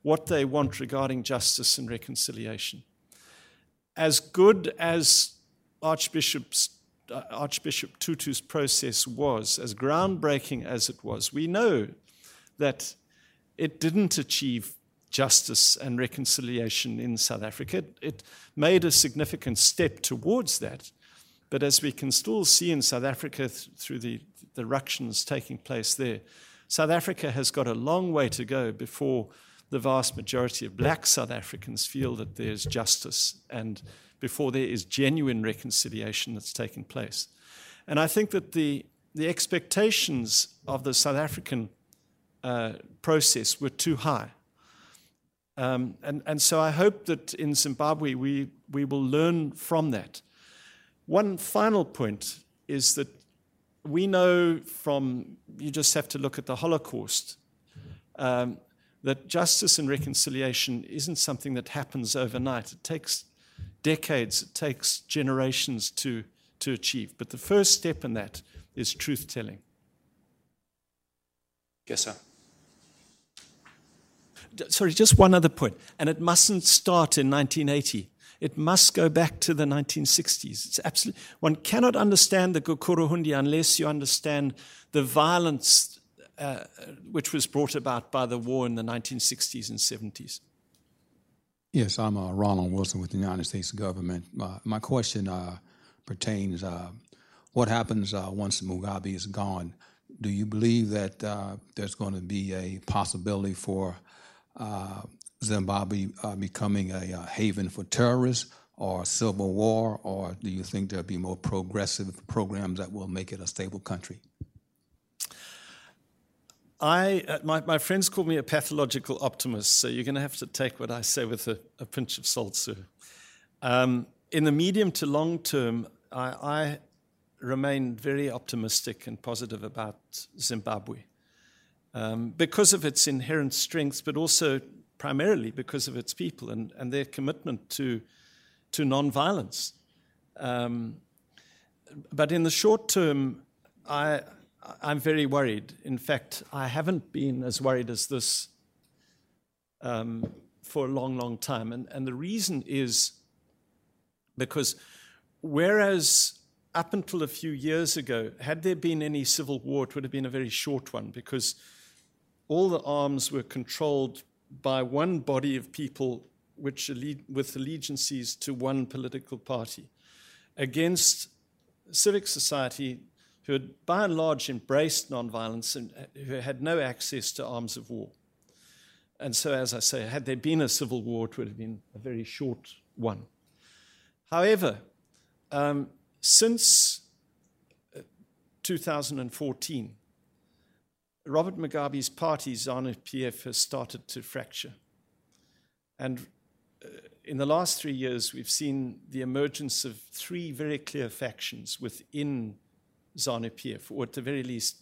what they want regarding justice and reconciliation. As good as Archbishop's, uh, Archbishop Tutu's process was, as groundbreaking as it was, we know that it didn't achieve justice and reconciliation in South Africa. It, made a significant step towards that. But as we can still see in South Africa th- through the, the ructions taking place there, South Africa has got a long way to go before the vast majority of black South Africans feel that there's justice and before there is genuine reconciliation that's taken place. And I think that the, the expectations of the South African uh, process were too high. Um, and, and so I hope that in Zimbabwe we, we will learn from that. One final point is that we know from, you just have to look at the Holocaust, um, that justice and reconciliation isn't something that happens overnight. It takes decades, it takes generations to, to achieve. But the first step in that is truth telling. Yes, sir. Sorry, just one other point. And it mustn't start in 1980. It must go back to the 1960s. It's absolutely, one cannot understand the Gukurahundi unless you understand the violence uh, which was brought about by the war in the 1960s and 70s. Yes, I'm uh, Ronald Wilson with the United States government. Uh, my question uh, pertains uh, what happens uh, once Mugabe is gone? Do you believe that there's going to be a possibility for Zimbabwe becoming a haven for terrorists or civil war, or do you think there'll be more progressive programs that will make it a stable country? I, uh, my, my friends call me a pathological optimist, so you're going to have to take what I say with a, a pinch of salt, sir. Um, in the medium to long term, I, I, remain very optimistic and positive about Zimbabwe um, because of its inherent strengths, but also primarily because of its people and, and their commitment to, to nonviolence. Um, but in the short term, I, I'm very worried. In fact, I haven't been as worried as this um, for a long, long time. And, and the reason is because whereas up until a few years ago, had there been any civil war, it would have been a very short one because all the arms were controlled by one body of people which with allegiances to one political party against civic society who had by and large embraced nonviolence and who had no access to arms of war. And so, as I say, had there been a civil war, it would have been a very short one. However, um, since uh, 2014, Robert Mugabe's party, ZANU PF, has started to fracture. And uh, in the last three years, we've seen the emergence of three very clear factions within ZANU PF, or at the very least,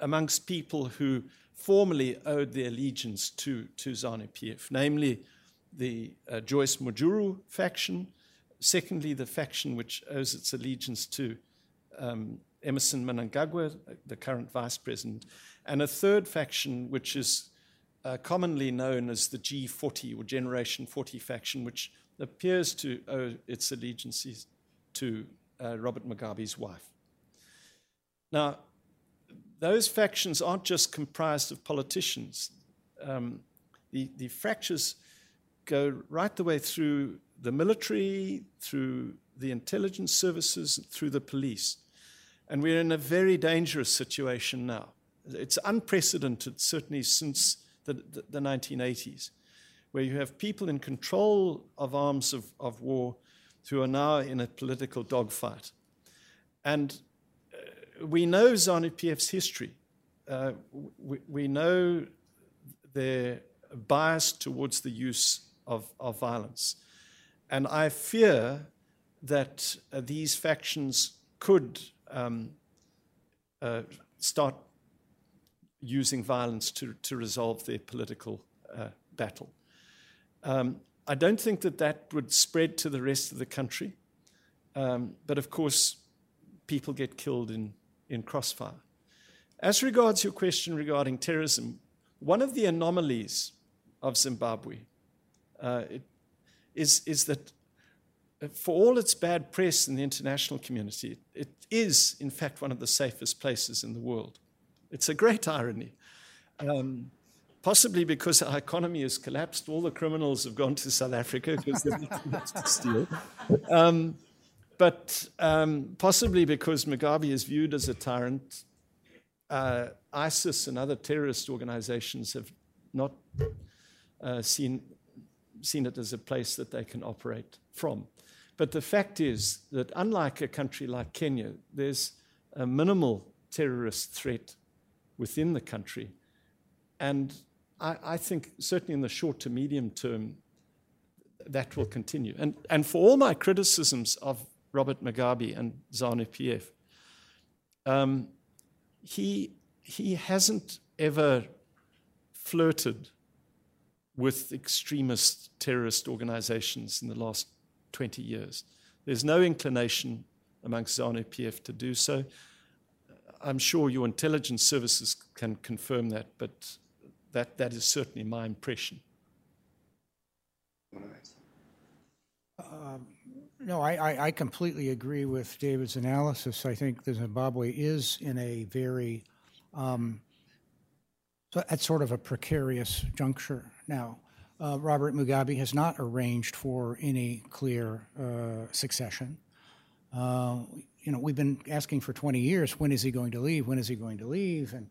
amongst people who formerly owed their allegiance to, to ZANU PF, namely the uh, Joyce Mujuru faction, secondly, the faction which owes its allegiance to um, Emmerson Mnangagwa, the current vice president, and a third faction which is uh, commonly known as the G40 or Generation 40 faction, which appears to owe its allegiances to uh, Robert Mugabe's wife. Now, those factions aren't just comprised of politicians. Um, the, the fractures go right the way through the military, through the intelligence services, through the police. And we're in a very dangerous situation now. It's unprecedented, certainly since the, the, the 1980s, where you have people in control of arms of, of war who are now in a political dogfight. And uh, we know ZANU PF's history. Uh, we, we know their bias towards the use of, of violence. And I fear that uh, these factions could um, uh, start using violence to, to resolve their political uh, battle. Um, I don't think that that would spread to the rest of the country, um, but of course, people get killed in, in crossfire. As regards your question regarding terrorism, one of the anomalies of Zimbabwe uh, is, is that uh, for all its bad press in the international community, it is, in fact, one of the safest places in the world. It's a great irony. Um, possibly because our economy has collapsed, all the criminals have gone to South Africa because they've nothing to steal. Um, but um, possibly because Mugabe is viewed as a tyrant, uh, ISIS and other terrorist organizations have not uh, seen, seen it as a place that they can operate from. But the fact is that unlike a country like Kenya, there's a minimal terrorist threat within the country. And I, I, think, certainly in the short to medium term, that will continue. And, and for all my criticisms of Robert Mugabe and ZANU PF, um, he, he hasn't ever flirted with extremist terrorist organizations in the last 20 years. There's no inclination amongst ZANU PF to do so. I'm sure your intelligence services can confirm that, but that, that is certainly my impression. Um, no, I, I, I, completely agree with David's analysis. I think the Zimbabwe is in a very, um, at sort of a precarious juncture now. Uh, Robert Mugabe has not arranged for any clear uh, succession. Uh, you know, we've been asking for 20 years, when is he going to leave? When is he going to leave? And,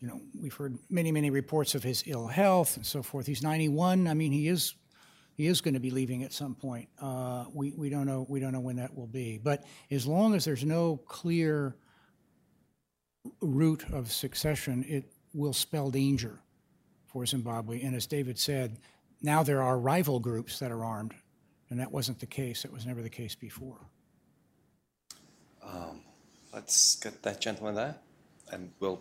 you know, we've heard many, many reports of his ill health and so forth. He's 91. I mean, he is he is going to be leaving at some point. Uh, we, we don't know we don't know when that will be. But as long as there's no clear route of succession, it will spell danger for Zimbabwe. And as David said, now there are rival groups that are armed, and that wasn't the case. It was never the case before. Um, let's get that gentleman there, and we'll.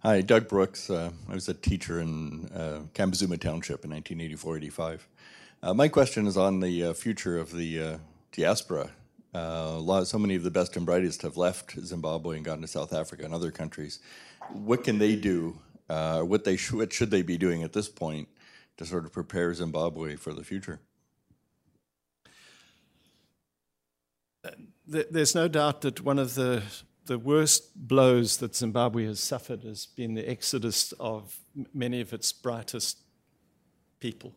Hi, Doug Brooks. Uh, I was a teacher in uh, Township in 1984-85. Uh, my question is on the uh, future of the uh, diaspora. Uh, lot, so many of the best and brightest have left Zimbabwe and gone to South Africa and other countries. What can they do? what they sh- what should they be doing at this point to sort of prepare Zimbabwe for the future? There's no doubt that one of the, the worst blows that Zimbabwe has suffered has been the exodus of many of its brightest people.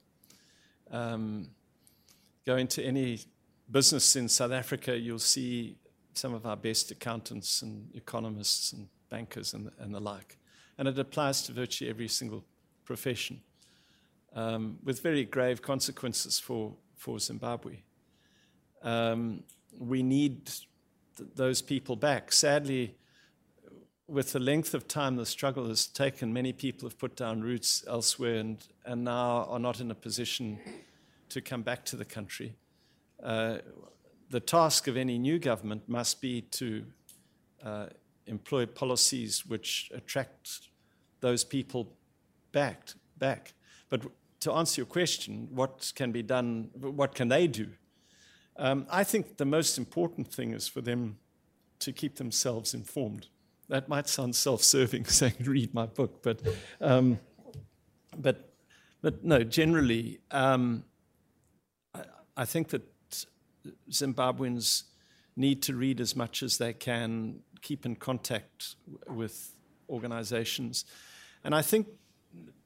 Um, go into any business in South Africa, you'll see some of our best accountants and economists and bankers and, and the like. and it applies to virtually every single profession, um, with very grave consequences for, for Zimbabwe. Um, we need th- those people back. Sadly, with the length of time the struggle has taken, many people have put down roots elsewhere and, and now are not in a position to come back to the country. Uh, the task of any new government must be to uh, employ policies which attract those people back. back. But to answer your question, what can be done? What can they do? Um, I think the most important thing is for them to keep themselves informed. That might sound self-serving, saying read my book, but um, but but no. Generally, um, I, I think that Zimbabweans need to read as much as they can, keep in contact with organizations. And I think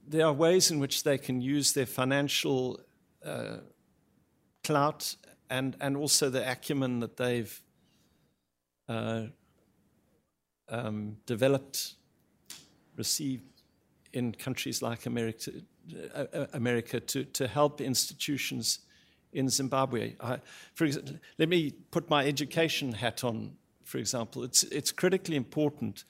there are ways in which they can use their financial uh, clout and, and also the acumen that they've uh, um, developed, received in countries like America, uh, America to, to help institutions in Zimbabwe. I, for example, let me put my education hat on, for example. It's, it's critically important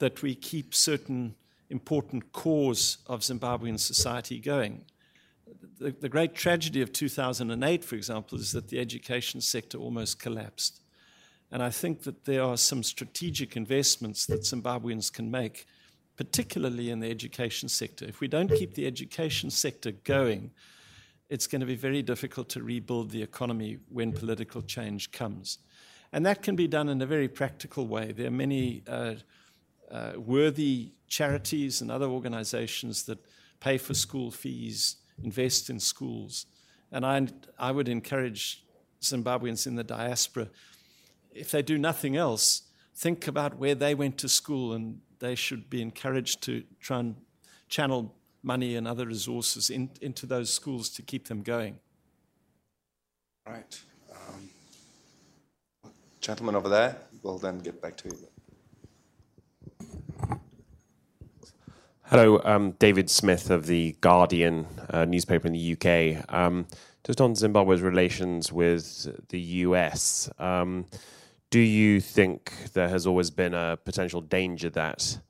that we keep certain important cores of Zimbabwean society going. The, the great tragedy of 2008, for example, is that the education sector almost collapsed. And I think that there are some strategic investments that Zimbabweans can make, particularly in the education sector. If we don't keep the education sector going, it's going to be very difficult to rebuild the economy when political change comes. And that can be done in a very practical way. There are many uh, uh, worthy charities and other organizations that pay for school fees, invest in schools. And I, I would encourage Zimbabweans in the diaspora, if they do nothing else, think about where they went to school and they should be encouraged to try and channel money and other resources in, into those schools to keep them going. Right. Um, gentleman over there, we'll then get back to you. Hello, um, David Smith of the Guardian uh, newspaper in the UK. Um, just on Zimbabwe's relations with the US, um, do you think there has always been a potential danger that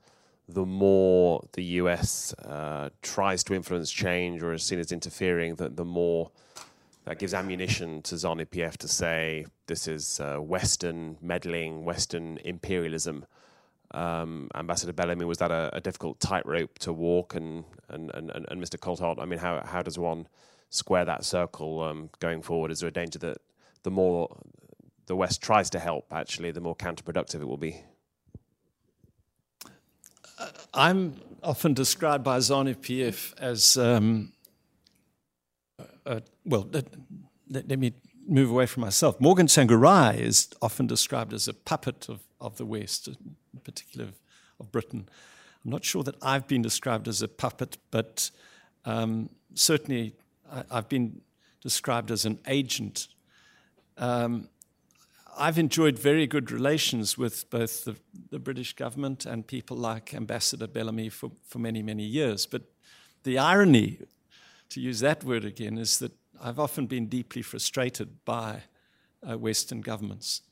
the more the US uh, tries to influence change or is seen as interfering, that the more that gives ammunition to ZANU PF to say this is uh, Western meddling, Western imperialism. Um, Ambassador Bellamy, was that a, a difficult tightrope to walk? And, and, and, and Mr. Coltart, I mean, how, how does one square that circle um, going forward? Is there a danger that the more the West tries to help, actually, the more counterproductive it will be? I'm often described by ZANU PF as, um, uh, well, let, let, let, me move away from myself. Morgan Tsvangirai is often described as a puppet of, of the West, particular of, of Britain. I'm not sure that I've been described as a puppet, but um, certainly I, have been described as an agent. Um, I've enjoyed very good relations with both the, the, British government and people like Ambassador Bellamy for, for many, many years. But the irony, to use that word again, is that I've often been deeply frustrated by uh, Western governments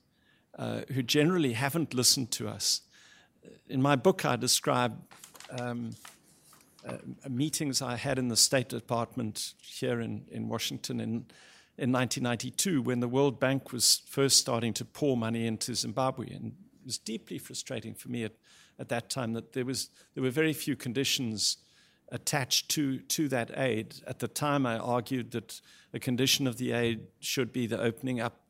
uh, who generally haven't listened to us. In my book, I describe um, uh, meetings I had in the State Department here in, in Washington in in 1992 when the World Bank was first starting to pour money into Zimbabwe. And it was deeply frustrating for me at, at that time that there, was, there were very few conditions attached to, to that aid. At the time, I argued that a condition of the aid should be the opening up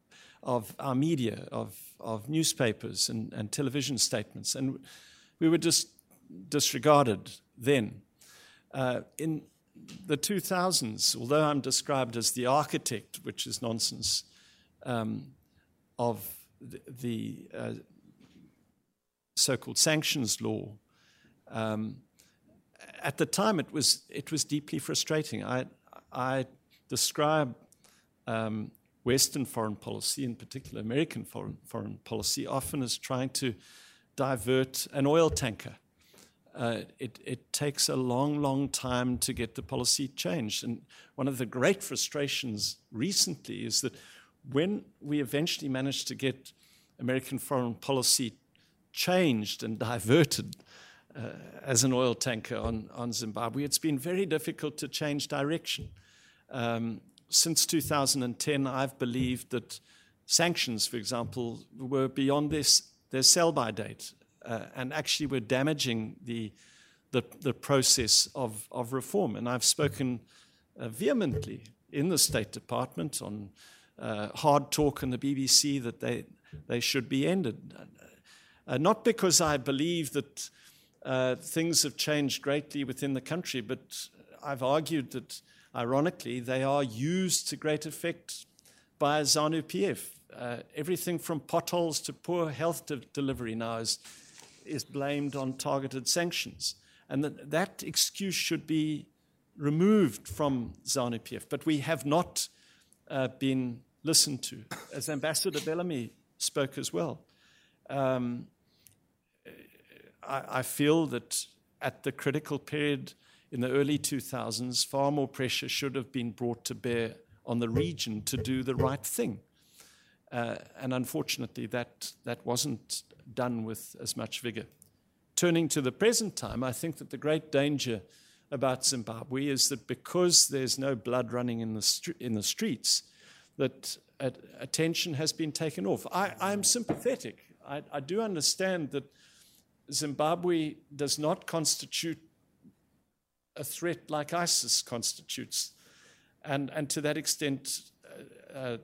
of our media, of, of newspapers and, and television statements. And we were just disregarded then. Uh, in, the 2000s, although I'm described as the architect, which is nonsense, um, of the, the uh, so called sanctions law, um, at the time it was, it was deeply frustrating. I, I describe um, Western foreign policy, in particular American foreign, foreign policy, often is trying to divert an oil tanker uh, it, it takes a long, long time to get the policy changed. And one of the great frustrations recently is that when we eventually managed to get American foreign policy changed and diverted uh, as an oil tanker on, on Zimbabwe, it's been very difficult to change direction. Um, since 2010, I've believed that sanctions, for example, were beyond this, their sell by date uh, and actually were damaging the, the, the process of, of reform. And I've spoken uh, vehemently in the State Department on uh, hard talk on the BBC that they, they should be ended. Uh, not because I believe that uh, things have changed greatly within the country, but I've argued that, ironically, they are used to great effect by ZANU PF. Uh, everything from potholes to poor health de- delivery now is, is blamed on targeted sanctions. And that, that excuse should be removed from ZANU PF. But we have not uh, been listened to, as Ambassador Bellamy spoke as well. Um, I, I feel that at the critical period in the early 2000s, far more pressure should have been brought to bear on the region to do the right thing. Uh, and unfortunately, that, that wasn't done with as much vigor. Turning to the present time, I think that the great danger about Zimbabwe is that because there's no blood running in the, in the streets, that attention has been taken off. I, I'm sympathetic. I, I do understand that Zimbabwe does not constitute a threat like ISIS constitutes. And, and to that extent, uh, uh,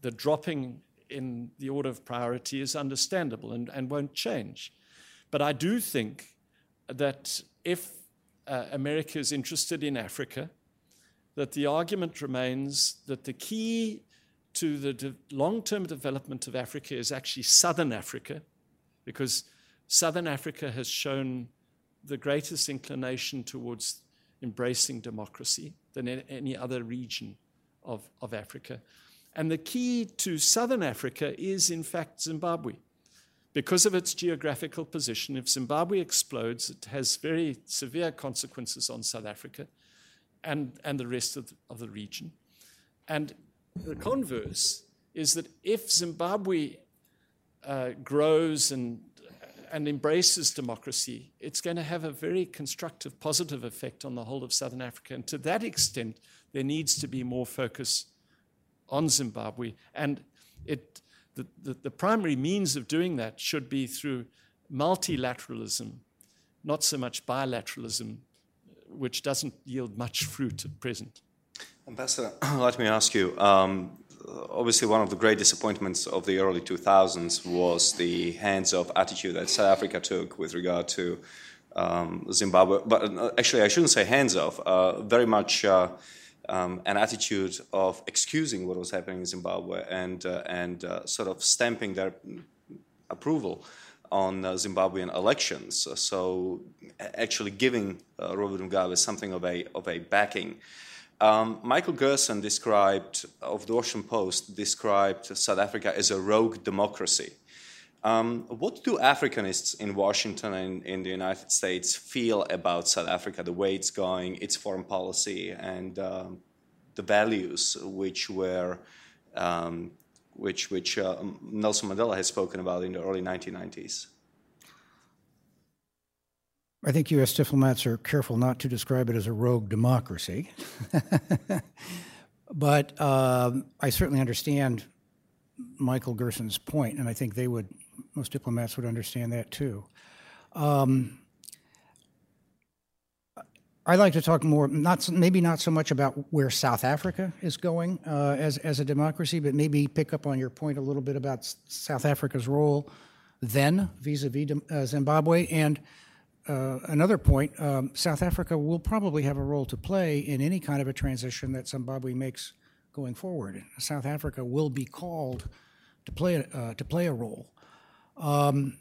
the dropping in the order of priority is understandable and, and won't change. But I do think that if uh, America is interested in Africa, that the argument remains that the key to the de- long term development of Africa is actually southern Africa, because southern Africa has shown the greatest inclination towards embracing democracy than in any other region of, of Africa. And the key to southern Africa is, in fact, Zimbabwe. Because of its geographical position, if Zimbabwe explodes, it has very severe consequences on South Africa and, and the rest of the, of the region. And the converse is that if Zimbabwe uh, grows and, and embraces democracy, it's going to have a very constructive, positive effect on the whole of Southern Africa. And to that extent, there needs to be more focus on Zimbabwe. And it, the, the, the primary means of doing that should be through multilateralism, not so much bilateralism, which doesn't yield much fruit at present. Ambassador, let me ask you. Um, obviously, one of the great disappointments of the early 2000s was the hands-off attitude that South Africa took with regard to um, Zimbabwe. But uh, actually, I shouldn't say hands-off. Uh, very much uh, um, an attitude of excusing what was happening in Zimbabwe and uh, and uh, sort of stamping their approval on uh, Zimbabwean elections. So, actually, giving Robert Mugabe something of a of a backing. Um, Michael Gerson described, of the Washington Post, described South Africa as a rogue democracy. Um, what do Africanists in Washington and in the United States feel about South Africa, the way it's going, its foreign policy, and um, the values which were, um, which, which uh, Nelson Mandela has spoken about in the early 1990s? I think U.S. diplomats are careful not to describe it as a rogue democracy. but um, I certainly understand Michael Gerson's point, and I think they would, most diplomats would understand that too. Um, I'd like to talk more, not maybe not so much about where South Africa is going uh, as as a democracy, but maybe pick up on your point a little bit about South Africa's role then vis-a-vis uh, Zimbabwe and uh, another point, um, South Africa will probably have a role to play in any kind of a transition that Zimbabwe makes going forward. South Africa will be called to play uh, to play a role. Um,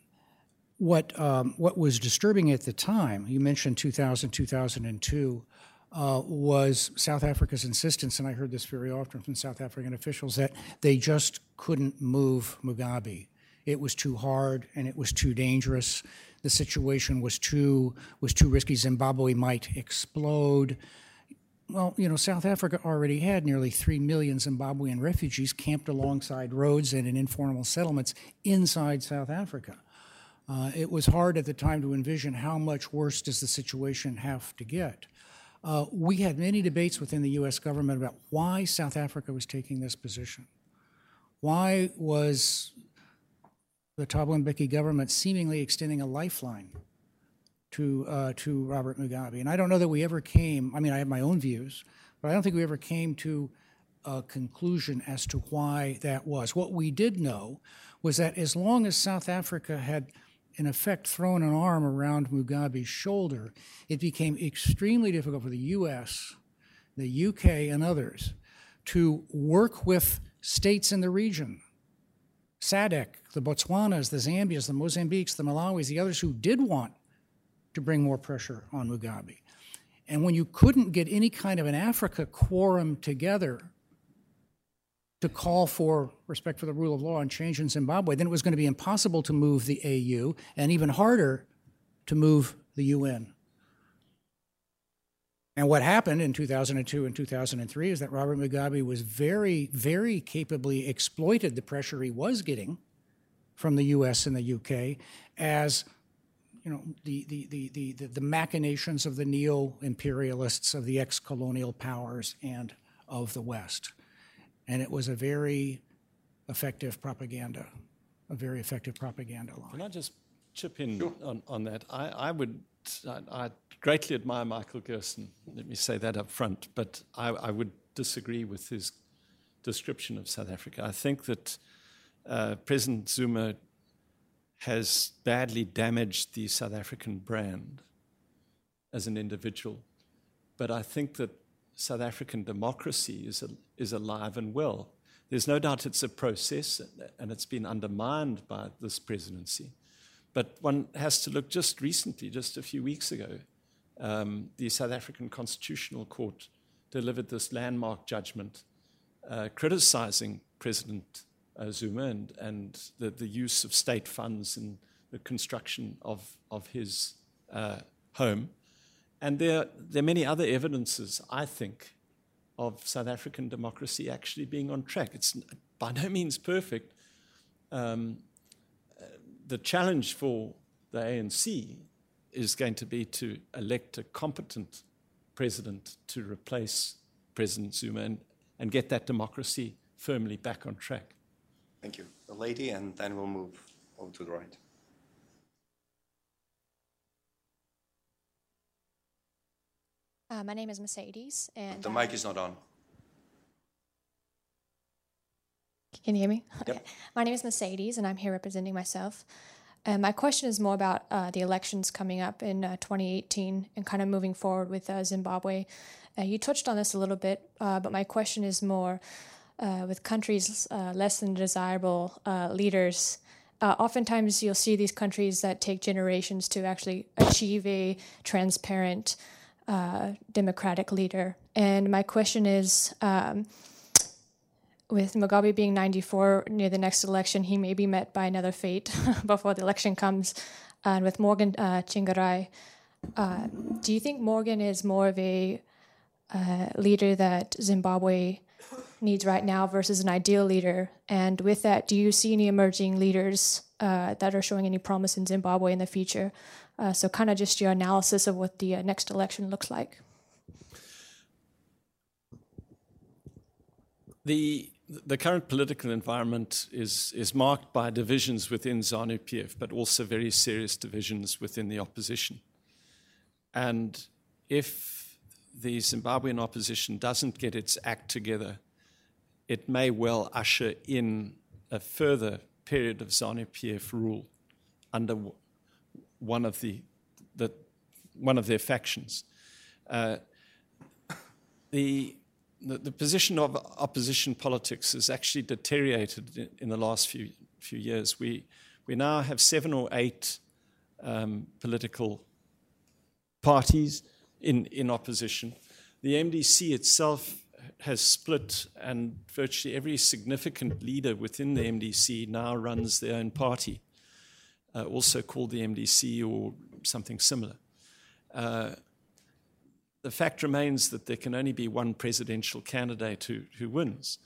what um, what was disturbing at the time, you mentioned 2000, 2002, uh, was South Africa's insistence, and I heard this very often from South African officials that they just couldn't move Mugabe it was too hard and it was too dangerous. The situation was too was too risky. Zimbabwe might explode. Well, you know, South Africa already had nearly 3 million Zimbabwean refugees camped alongside roads and in informal settlements inside South Africa. Uh, it was hard at the time to envision how much worse does the situation have to get. Uh, we had many debates within the U.S. government about why South Africa was taking this position. Why was the Thabo government seemingly extending a lifeline to, uh, to Robert Mugabe? And I don't know that we ever came, I mean, I have my own views, but I don't think we ever came to a conclusion as to why that was. What we did know was that as long as South Africa had in effect thrown an arm around Mugabe's shoulder, it became extremely difficult for the US, the UK, and others to work with states in the region. SADC, the Botswanas, the Zambias, the Mozambiques, the Malawis, the others who did want to bring more pressure on Mugabe. And when you couldn't get any kind of an Africa quorum together to call for respect for the rule of law and change in Zimbabwe, then it was going to be impossible to move the AU and even harder to move the UN. And what happened in 2002 and 2003 is that Robert Mugabe was very, very capably exploited the pressure he was getting from the US and the UK as you know, the, the, the, the, the machinations of the neo-imperialists of the ex-colonial powers and of the West and it was a very effective propaganda, a very effective propaganda line. Can I just chip in on, on that? I, I would, I, I greatly admire Michael Gerson, let me say that up front, but I, I would disagree with his description of South Africa. I think that uh, President Zuma has badly damaged the South African brand as an individual. But I think that South African democracy is, is alive and well. There's no doubt it's a process and it's been undermined by this presidency. But one has to look just recently, just a few weeks ago, um, the South African Constitutional Court delivered this landmark judgment uh, criticizing President uh, Zuma and, and the, the, use of state funds in the construction of, of his uh, home. And there, there are many other evidences, I think, of South African democracy actually being on track. It's by no means perfect. Um, the challenge for the ANC is going to be to elect a competent president to replace President Zuma and, and get that democracy firmly back on track. Thank you. The lady, and then we'll move over to the right. Uh, my name is Mercedes, and the mic is not on. Can you hear me? Yep. Okay. My name is Mercedes, and I'm here representing myself. Uh, my question is more about uh, the elections coming up in uh, 2018 and kind of moving forward with uh, Zimbabwe. Uh, you touched on this a little bit, but my question is more with countries less than desirable leaders. oftentimes, you'll see these countries that take generations to actually achieve a transparent uh, democratic leader. And my question is um, with Mugabe being 94 near the next election, he may be met by another fate before the election comes. And with Morgan uh, Tsvangirai, uh, do you think Morgan is more of a uh, leader that Zimbabwe needs right now versus an ideal leader? And with that, do you see any emerging leaders uh, that are showing any promise in Zimbabwe in the future? Uh, so, kind of just your analysis of what the uh, next election looks like. The the current political environment is is marked by divisions within ZANU PF, but also very serious divisions within the opposition. And if the Zimbabwean opposition doesn't get its act together, it may well usher in a further period of ZANU PF rule under one of the, the one of their factions. Uh, the, the, the position of opposition politics has actually deteriorated in, in the last few few years. We we now have seven or eight um, political parties in in opposition. The MDC itself has split, and virtually every significant leader within the MDC now runs their own party, uh, also called the MDC or something similar. Uh, the fact remains that there can only be one presidential candidate who, who wins.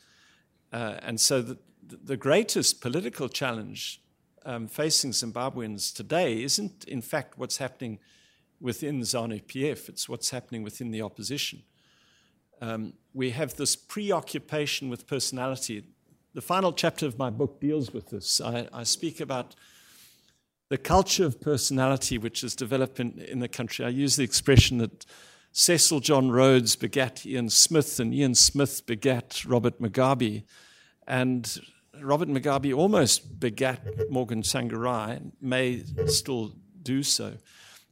Uh, and so the, the greatest political challenge um, facing Zimbabweans today isn't, in fact, what's happening within ZANU PF, it's what's happening within the opposition. Um, we have this preoccupation with personality. The final chapter of my book deals with this. I, I speak about the culture of personality which has developed in, in the country. I use the expression that Cecil John Rhodes begat Ian Smith, and Ian Smith begat Robert Mugabe. And Robert Mugabe almost begat Morgan Tsvangirai, may still do so.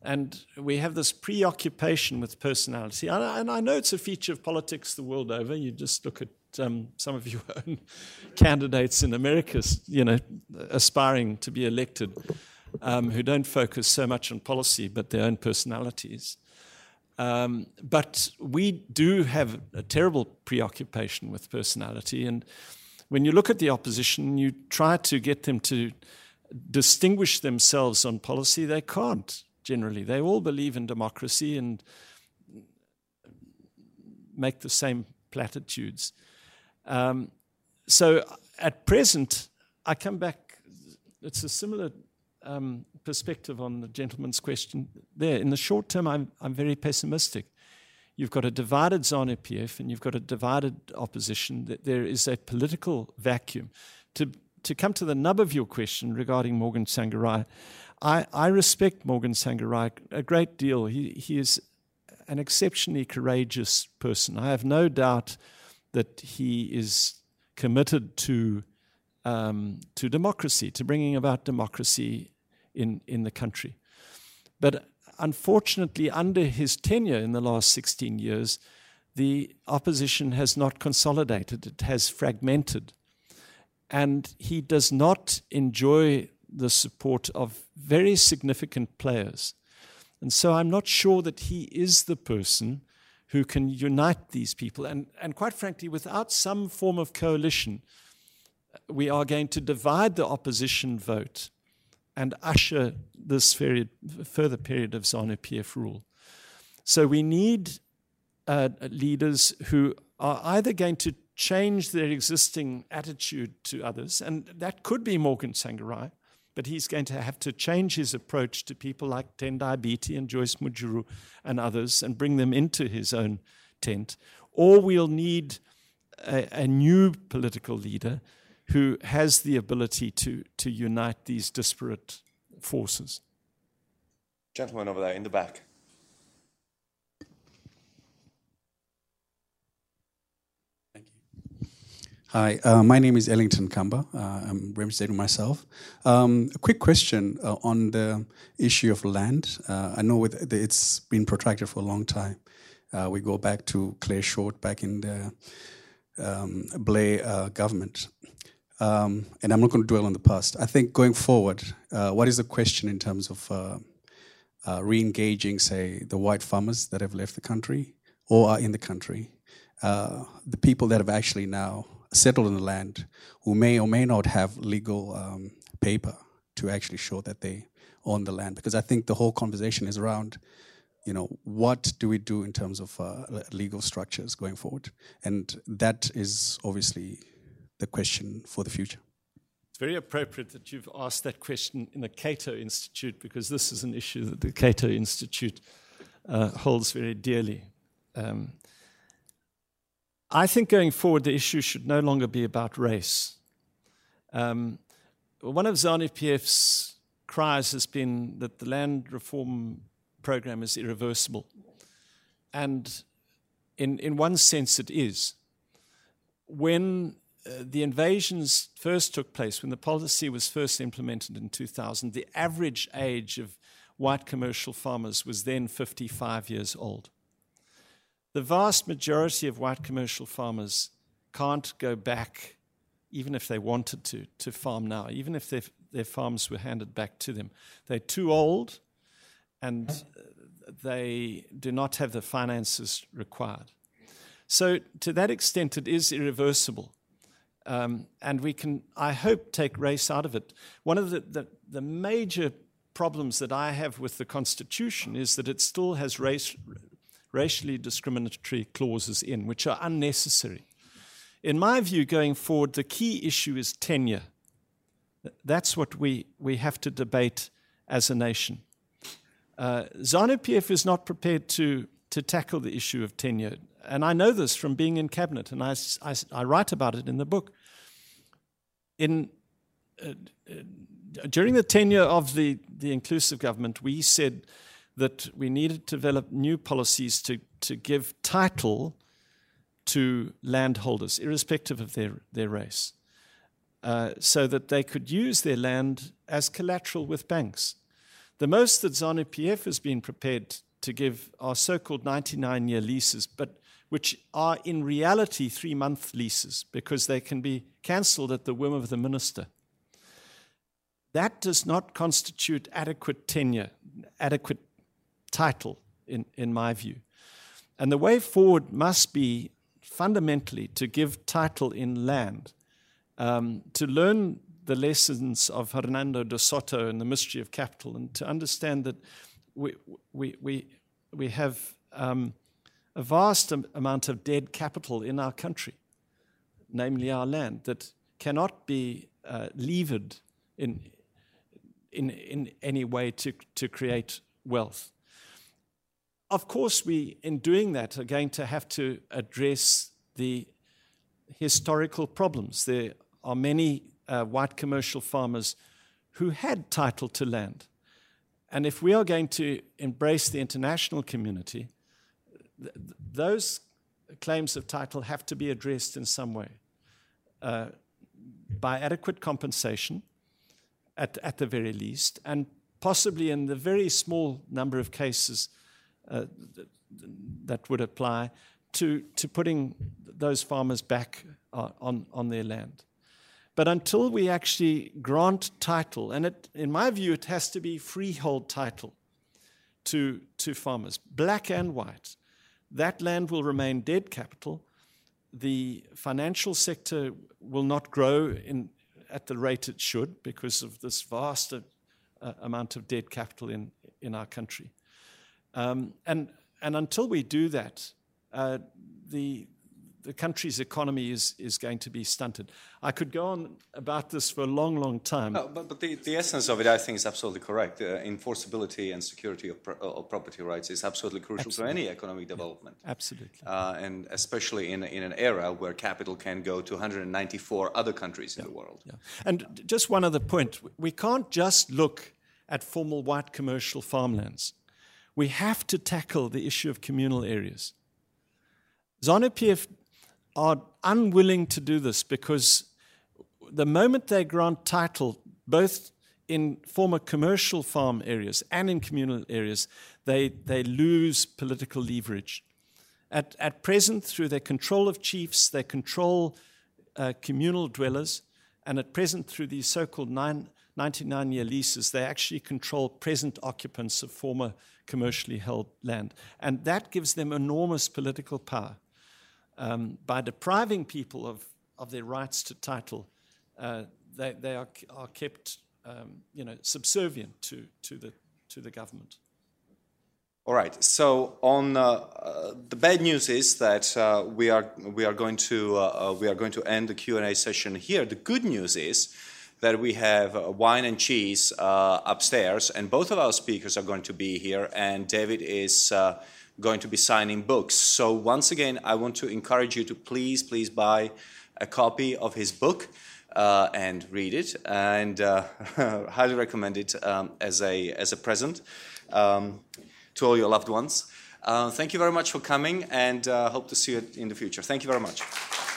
And we have this preoccupation with personality. And I know it's a feature of politics the world over. You just look at um, some of your own candidates in America, you know, aspiring to be elected, um, who don't focus so much on policy but their own personalities. Um, but we do have a terrible preoccupation with personality. And when you look at the opposition, you try to get them to distinguish themselves on policy, they can't generally. They all believe in democracy and make the same platitudes. Um, so at present, I come back, it's a similar um, perspective on the gentleman's question there. In the short term, I'm, I'm very pessimistic. You've got a divided ZANU PF and you've got a divided opposition. That there is a political vacuum. To to come to the nub of your question regarding Morgan Tsvangirai, I, I respect Morgan Tsvangirai a great deal. He, he is an exceptionally courageous person. I have no doubt that he is committed to, um, to democracy, to bringing about democracy in, in the country. But unfortunately, under his tenure in the last 16 years, the opposition has not consolidated, it has fragmented. And he does not enjoy the support of very significant players. And so I'm not sure that he is the person who can unite these people. And, and quite frankly, without some form of coalition, we are going to divide the opposition vote and usher this period, further period of ZANU PF rule. So we need uh, leaders who are either going to change their existing attitude to others, and that could be Morgan Tsvangirai, but he's going to have to change his approach to people like Tendai Biti and Joyce Mujuru and others and bring them into his own tent. Or we'll need a, a new political leader who has the ability to, to unite these disparate forces. Gentleman over there in the back. Hi, uh, my name is Ellington Kamba. Uh, I'm representing myself. Um, a quick question uh, on the issue of land. Uh, I know it's been protracted for a long time. Uh, we go back to Clare Short back in the um, Blair uh, government. Um, and I'm not going to dwell on the past. I think going forward, what is the question in terms of re engaging, say, the white farmers that have left the country or are in the country? the people that have actually now settled in the land who may or may not have legal um, paper to actually show that they own the land. Because I think the whole conversation is around, you know, what do we do in terms of uh, legal structures going forward? And that is obviously the question for the future. It's very appropriate that you've asked that question in the Cato Institute because this is an issue that the Cato Institute uh, holds very dearly. Um, I think going forward, the issue should no longer be about race. Um, one of ZANU PF's cries has been that the land reform program is irreversible. And in, in one sense, it is. When uh, the invasions first took place, when the policy was first implemented in 2000, the average age of white commercial farmers was then 55 years old. The vast majority of white commercial farmers can't go back, even if they wanted to, to farm now, even if their, their farms were handed back to them. They're too old and they do not have the finances required. So, to that extent, it is irreversible. Um, and we can, I hope, take race out of it. One of the, the, the, major problems that I have with the Constitution is that it still has race, racially discriminatory clauses in, which are unnecessary. In my view, going forward, the key issue is tenure. That's what we, we have to debate as a nation. Uh, ZANU PF is not prepared to, to tackle the issue of tenure. And I know this from being in cabinet, and I, I, I write about it in the book. In, uh, uh, during the tenure of the, the inclusive government, we said that we needed to develop new policies to, to give title to landholders, irrespective of their, their race, uh, so that they could use their land as collateral with banks. The most that ZANU PF has been prepared to give our so called 99 year leases, but which are in reality three month leases because they can be cancelled at the whim of the minister. That does not constitute adequate tenure, adequate title, in, in my view. And the way forward must be fundamentally to give title in land, um, to learn the lessons of Hernando de Soto and the mystery of capital, and to understand that we, we, we, have. Um, a vast amount of dead capital in our country, namely our land, that cannot be uh, levered in, in, in any way to, to create wealth. Of course, we, in doing that, are going to have to address the historical problems. There are many uh, white commercial farmers who had title to land. And if we are going to embrace the international community, th- those claims of title have to be addressed in some way uh, by adequate compensation, at, at the very least, and possibly in the very small number of cases uh, th- that would apply to, to putting those farmers back uh, on, on their land. But until we actually grant title, and it, in my view, it has to be freehold title to, to farmers, black and white, that land will remain dead capital. The financial sector will not grow in, at the rate it should because of this vast uh, amount of dead capital in, in our country. Um, and, and until we do that, uh, the, the country's economy is, is going to be stunted. I could go on about this for a long, long time. No, but, but the, the essence of it, I think, is absolutely correct. Uh, enforceability and security of, pro- of, property rights is absolutely crucial absolutely. to any economic development. Yeah, absolutely. Uh, and especially in, in an era where capital can go to 194 other countries in the world. Yeah. And just one other point we can't just look at formal white commercial farmlands. We have to tackle the issue of communal areas. ZANU-PF are unwilling to do this because the moment they grant title, both in former commercial farm areas and in communal areas, they, they lose political leverage. At, at present, through their control of chiefs, they control uh, communal dwellers, and at present, through these so called 99 year leases, they actually control present occupants of former commercially held land. And that gives them enormous political power um, by depriving people of, of their rights to title, uh, they, they are, are kept um, you know, subservient to, to, the, to the government. All right. So, on uh, uh, the bad news is that uh, we are we are going to uh, uh, we are going to end the Q and A session here. The good news is that we have uh, wine and cheese upstairs, and both of our speakers are going to be here. And David is going to be signing books. So once again, I want to encourage you to please, please buy a copy of his book uh, and read it, and uh, highly recommend it um, as a as a present um, to all your loved ones. Uh, thank you very much for coming, and uh, hope to see you in the future. Thank you very much.